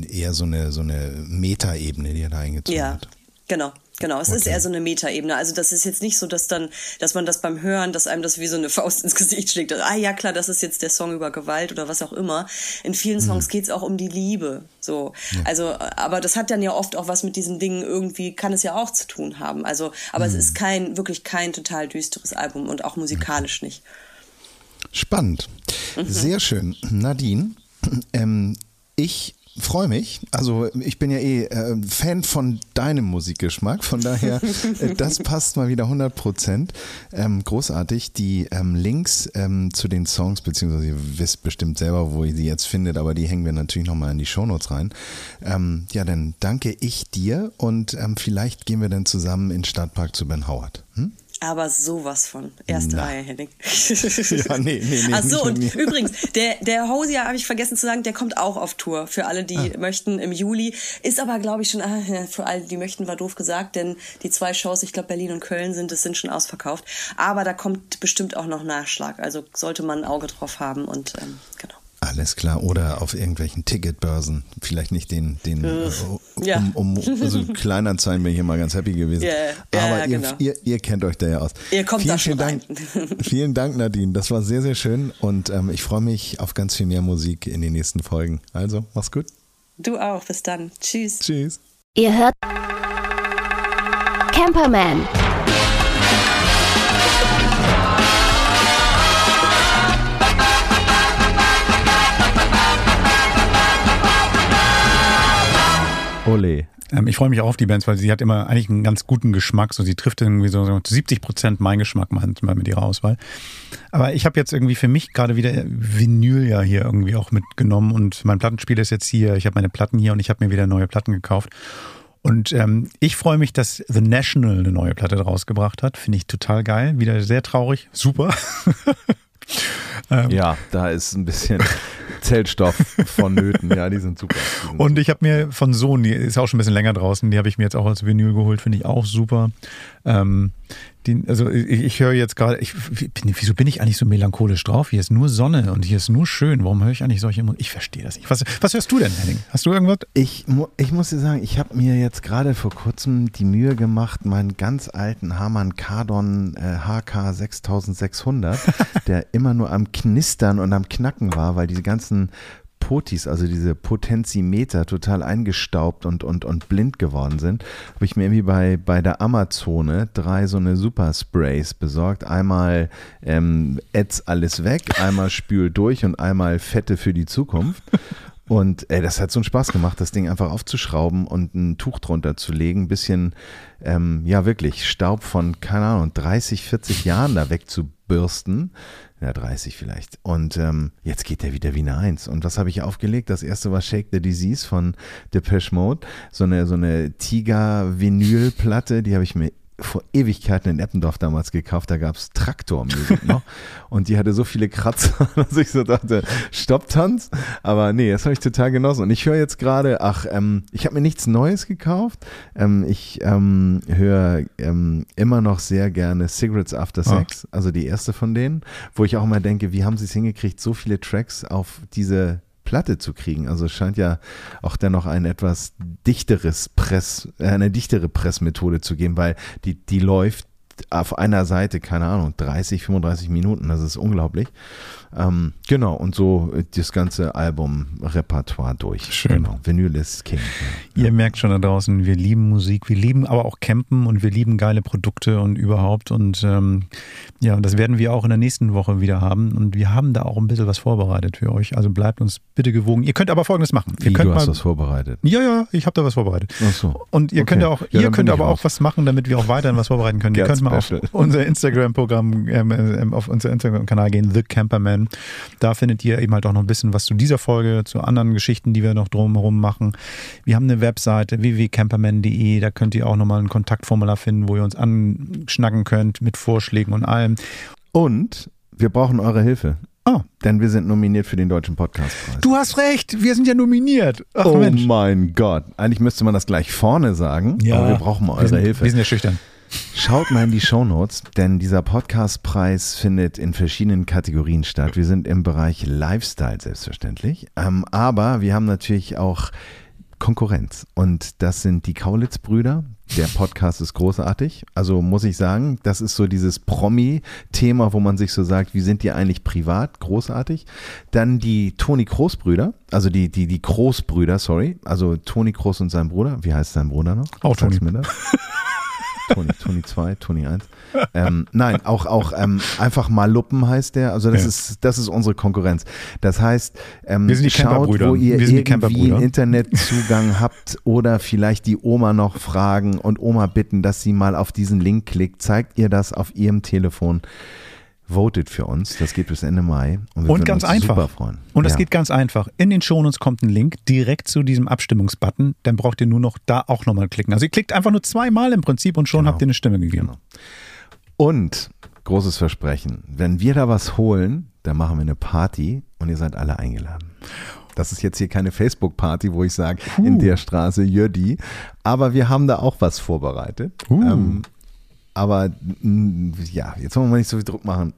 S2: eher so eine, so eine Metaebene, die er da eingezogen
S5: ja.
S2: hat?
S5: Genau, Genau, es okay. ist eher so eine Metaebene. Also das ist jetzt nicht so, dass dann, dass man das beim Hören, dass einem das wie so eine Faust ins Gesicht schlägt. Ah ja, klar, das ist jetzt der Song über Gewalt oder was auch immer. In vielen mhm. Songs mhm. geht's auch um die Liebe. So, ja. also, aber das hat dann ja oft auch was mit diesen Dingen irgendwie, kann es ja auch zu tun haben. Also, aber mhm. es ist kein, wirklich kein total düsteres Album und auch musikalisch mhm. nicht.
S2: Spannend. Mhm. Sehr schön. Nadine, ähm, ich freue mich. Also ich bin ja eh äh, Fan von deinem Musikgeschmack, von daher, äh, das passt mal wieder 100 Prozent. Ähm, großartig. Die ähm, Links ähm, zu den Songs, beziehungsweise ihr wisst bestimmt selber, wo ihr sie jetzt findet, aber die hängen wir natürlich nochmal in die Shownotes rein. Ähm, ja, dann danke ich dir und ähm, vielleicht gehen wir dann zusammen in den Stadtpark zu Ben Howard. Hm?
S5: Aber sowas von. Erste Na. Reihe, Henning. ja, nee, nee, nee. Ach so, und übrigens, der, der Hosier, habe ich vergessen zu sagen, der kommt auch auf Tour. Für alle, die ah. möchten, im Juli. Ist aber, glaube ich, schon, ah, für alle, die möchten, war doof gesagt, denn die zwei Shows, ich glaube, Berlin und Köln sind, das sind schon ausverkauft. Aber da kommt bestimmt auch noch Nachschlag. Also sollte man ein Auge drauf haben und ähm, genau.
S2: Alles klar. Oder auf irgendwelchen Ticketbörsen. Vielleicht nicht den, den äh, um, ja. um, also Kleinanzeigen bin ich immer ganz happy gewesen. Yeah. Ja, Aber ihr, genau. ihr, ihr, kennt euch da ja aus.
S5: Ihr kommt
S2: vielen,
S5: da schon
S2: vielen Dank, vielen Dank, Nadine. Das war sehr, sehr schön. Und ähm, ich freue mich auf ganz viel mehr Musik in den nächsten Folgen. Also, mach's gut.
S5: Du auch. Bis dann. Tschüss.
S2: Tschüss.
S3: Ihr hört Camperman.
S1: Ole. Ähm, ich freue mich auch auf die Bands, weil sie hat immer eigentlich einen ganz guten Geschmack. So, sie trifft irgendwie so, so 70 Prozent mein Geschmack manchmal mit ihrer Auswahl. Aber ich habe jetzt irgendwie für mich gerade wieder Vinyl ja hier irgendwie auch mitgenommen und mein Plattenspiel ist jetzt hier. Ich habe meine Platten hier und ich habe mir wieder neue Platten gekauft. Und ähm, ich freue mich, dass The National eine neue Platte rausgebracht hat. Finde ich total geil. Wieder sehr traurig. Super.
S2: ähm, ja, da ist ein bisschen Zellstoff vonnöten. Ja, die sind super. Die sind
S1: und ich habe mir von Sohn, die ist auch schon ein bisschen länger draußen, die habe ich mir jetzt auch als Vinyl geholt, finde ich auch super. Ähm, die, also ich, ich höre jetzt gerade, wieso bin ich eigentlich so melancholisch drauf? Hier ist nur Sonne und hier ist nur schön. Warum höre ich eigentlich solche Musik? Ich verstehe das nicht. Was, was hörst du denn, Henning? Hast du irgendwas?
S2: Ich, ich muss dir sagen, ich habe mir jetzt gerade vor kurzem die Mühe gemacht, meinen ganz alten Harman Kardon äh, HK 6600, der immer nur am Knistern und am Knacken war, weil diese ganzen Potis, also diese Potenzimeter, total eingestaubt und, und, und blind geworden sind, habe ich mir irgendwie bei, bei der Amazone drei so eine Super-Sprays besorgt. Einmal ähm, alles weg, einmal Spül durch und einmal Fette für die Zukunft. Und ey, das hat so einen Spaß gemacht, das Ding einfach aufzuschrauben und ein Tuch drunter zu legen, ein bisschen, ähm, ja wirklich, Staub von, keine Ahnung, 30, 40 Jahren da wegzubürsten. Ja, 30 vielleicht. Und ähm, jetzt geht der wieder wie eine Eins. Und was habe ich aufgelegt? Das erste war Shake the Disease von Depeche Mode. So eine, so eine Tiger-Vinyl-Platte, die habe ich mir vor Ewigkeiten in Eppendorf damals gekauft, da gab es Traktormusik noch und die hatte so viele Kratzer, dass ich so dachte, stopp Tanz, aber nee, das habe ich total genossen und ich höre jetzt gerade, ach, ähm, ich habe mir nichts Neues gekauft, ähm, ich ähm, höre ähm, immer noch sehr gerne Cigarettes After ah. Sex, oh. also die erste von denen, wo ich auch immer denke, wie haben sie es hingekriegt, so viele Tracks auf diese Platte zu kriegen. Also es scheint ja auch dennoch ein etwas dichteres Press, äh, eine dichtere Pressmethode zu geben, weil die, die läuft auf einer Seite, keine Ahnung, 30, 35 Minuten, das ist unglaublich. Ähm, genau, und so das ganze Album-Repertoire durch.
S1: Schön.
S2: Genau. Vinyl ist King.
S1: Ja. Ihr merkt schon da draußen, wir lieben Musik, wir lieben aber auch Campen und wir lieben geile Produkte und überhaupt. Und ähm, ja, das werden wir auch in der nächsten Woche wieder haben. Und wir haben da auch ein bisschen was vorbereitet für euch. Also bleibt uns bitte gewogen. Ihr könnt aber Folgendes machen.
S2: Wie,
S1: ihr könnt
S2: du hast
S1: mal,
S2: was vorbereitet?
S1: Ja, ja, ich habe da was vorbereitet.
S2: Ach so.
S1: Und ihr
S2: Okay.
S1: könnt auch,
S2: Ja,
S1: ihr könnt aber
S2: raus.
S1: auch was machen, damit wir auch weiterhin was vorbereiten können. Ihr könnt mal auf unser Instagram-Programm, ähm, ähm, auf unser Instagram-Kanal gehen, The Camperman. Da findet ihr eben halt auch noch ein bisschen was zu dieser Folge, zu anderen Geschichten, die wir noch drumherum machen. Wir haben eine Webseite www.camperman.de, da könnt ihr auch nochmal ein Kontaktformular finden, wo ihr uns anschnacken könnt mit Vorschlägen und allem.
S2: Und wir brauchen eure Hilfe.
S1: Oh.
S2: Denn wir sind nominiert für den Deutschen Podcastpreis.
S1: Du hast recht, wir sind ja nominiert. Ach
S2: oh
S1: Mensch.
S2: mein Gott. Eigentlich müsste man das gleich vorne sagen,
S1: Ja,
S2: aber wir brauchen mal
S1: wir
S2: eure
S1: sind,
S2: Hilfe.
S1: Wir sind ja schüchtern.
S2: Schaut mal in die Shownotes, denn dieser Podcastpreis findet in verschiedenen Kategorien statt. Wir sind im Bereich Lifestyle selbstverständlich, ähm, aber wir haben natürlich auch Konkurrenz und das sind die Kaulitz-Brüder. Der Podcast ist großartig. Also muss ich sagen, das ist so dieses Promi-Thema, wo man sich so sagt, wie sind die eigentlich privat? Großartig. Dann die Toni Kroos-Brüder, also die, die, die Kroos-Brüder, sorry. Also Toni Kroos und sein Bruder. Wie heißt sein Bruder noch?
S1: Auch Toni.
S2: Toni, Toni 2, Toni 1. Ähm, nein, auch, auch ähm, einfach mal Luppen heißt der. Also das
S1: Ja.
S2: ist das ist unsere Konkurrenz. Das heißt, ähm, schaut, wo ihr irgendwie Internetzugang habt oder vielleicht die Oma noch fragen und Oma bitten, dass sie mal auf diesen Link klickt. Zeigt ihr das auf ihrem Telefon. Votet für uns. Das geht bis Ende Mai. Und, wir
S1: Und ganz
S2: uns
S1: einfach.
S2: Super freuen.
S1: Und das
S2: Ja.
S1: geht ganz einfach. In den Shownotes kommt ein Link direkt zu diesem Abstimmungsbutton. Dann braucht ihr nur noch da auch nochmal klicken. Also ihr klickt einfach nur zweimal im Prinzip und schon
S2: Genau.
S1: habt ihr eine Stimme gegeben.
S2: Genau. Und großes Versprechen, wenn wir da was holen, dann machen wir eine Party und ihr seid alle eingeladen. Das ist jetzt hier keine Facebook-Party, wo ich sage, in der Straße Jödi. Aber wir haben da auch was vorbereitet.
S1: Uh.
S2: Ähm, aber mm, ja, jetzt wollen wir mal nicht so viel Druck machen.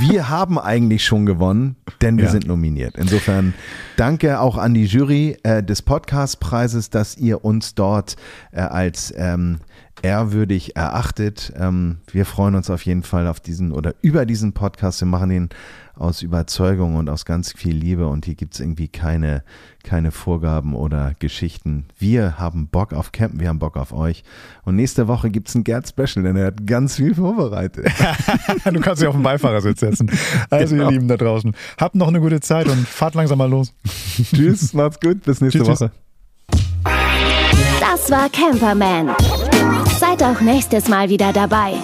S2: Wir haben eigentlich schon gewonnen, denn wir
S1: Ja.
S2: sind nominiert. Insofern danke auch an die Jury äh, des Podcastpreises, dass ihr uns dort äh, als ähm, ehrwürdig erachtet. Ähm, wir freuen uns auf jeden Fall auf diesen oder über diesen Podcast. Wir machen ihn aus Überzeugung und aus ganz viel Liebe und hier gibt es irgendwie keine, keine Vorgaben oder Geschichten. Wir haben Bock auf Campen, wir haben Bock auf euch. Und nächste Woche gibt es ein Gerd-Special, denn er hat ganz viel vorbereitet.
S1: du kannst dich auf den Beifahrersitz setzen. Also
S2: Genau.
S1: ihr Lieben da draußen, habt noch eine gute Zeit und fahrt langsam mal los.
S2: tschüss, macht's gut, bis nächste
S1: Tschüss, tschüss.
S2: Woche.
S3: Das war Camperman. Seid auch nächstes Mal wieder dabei.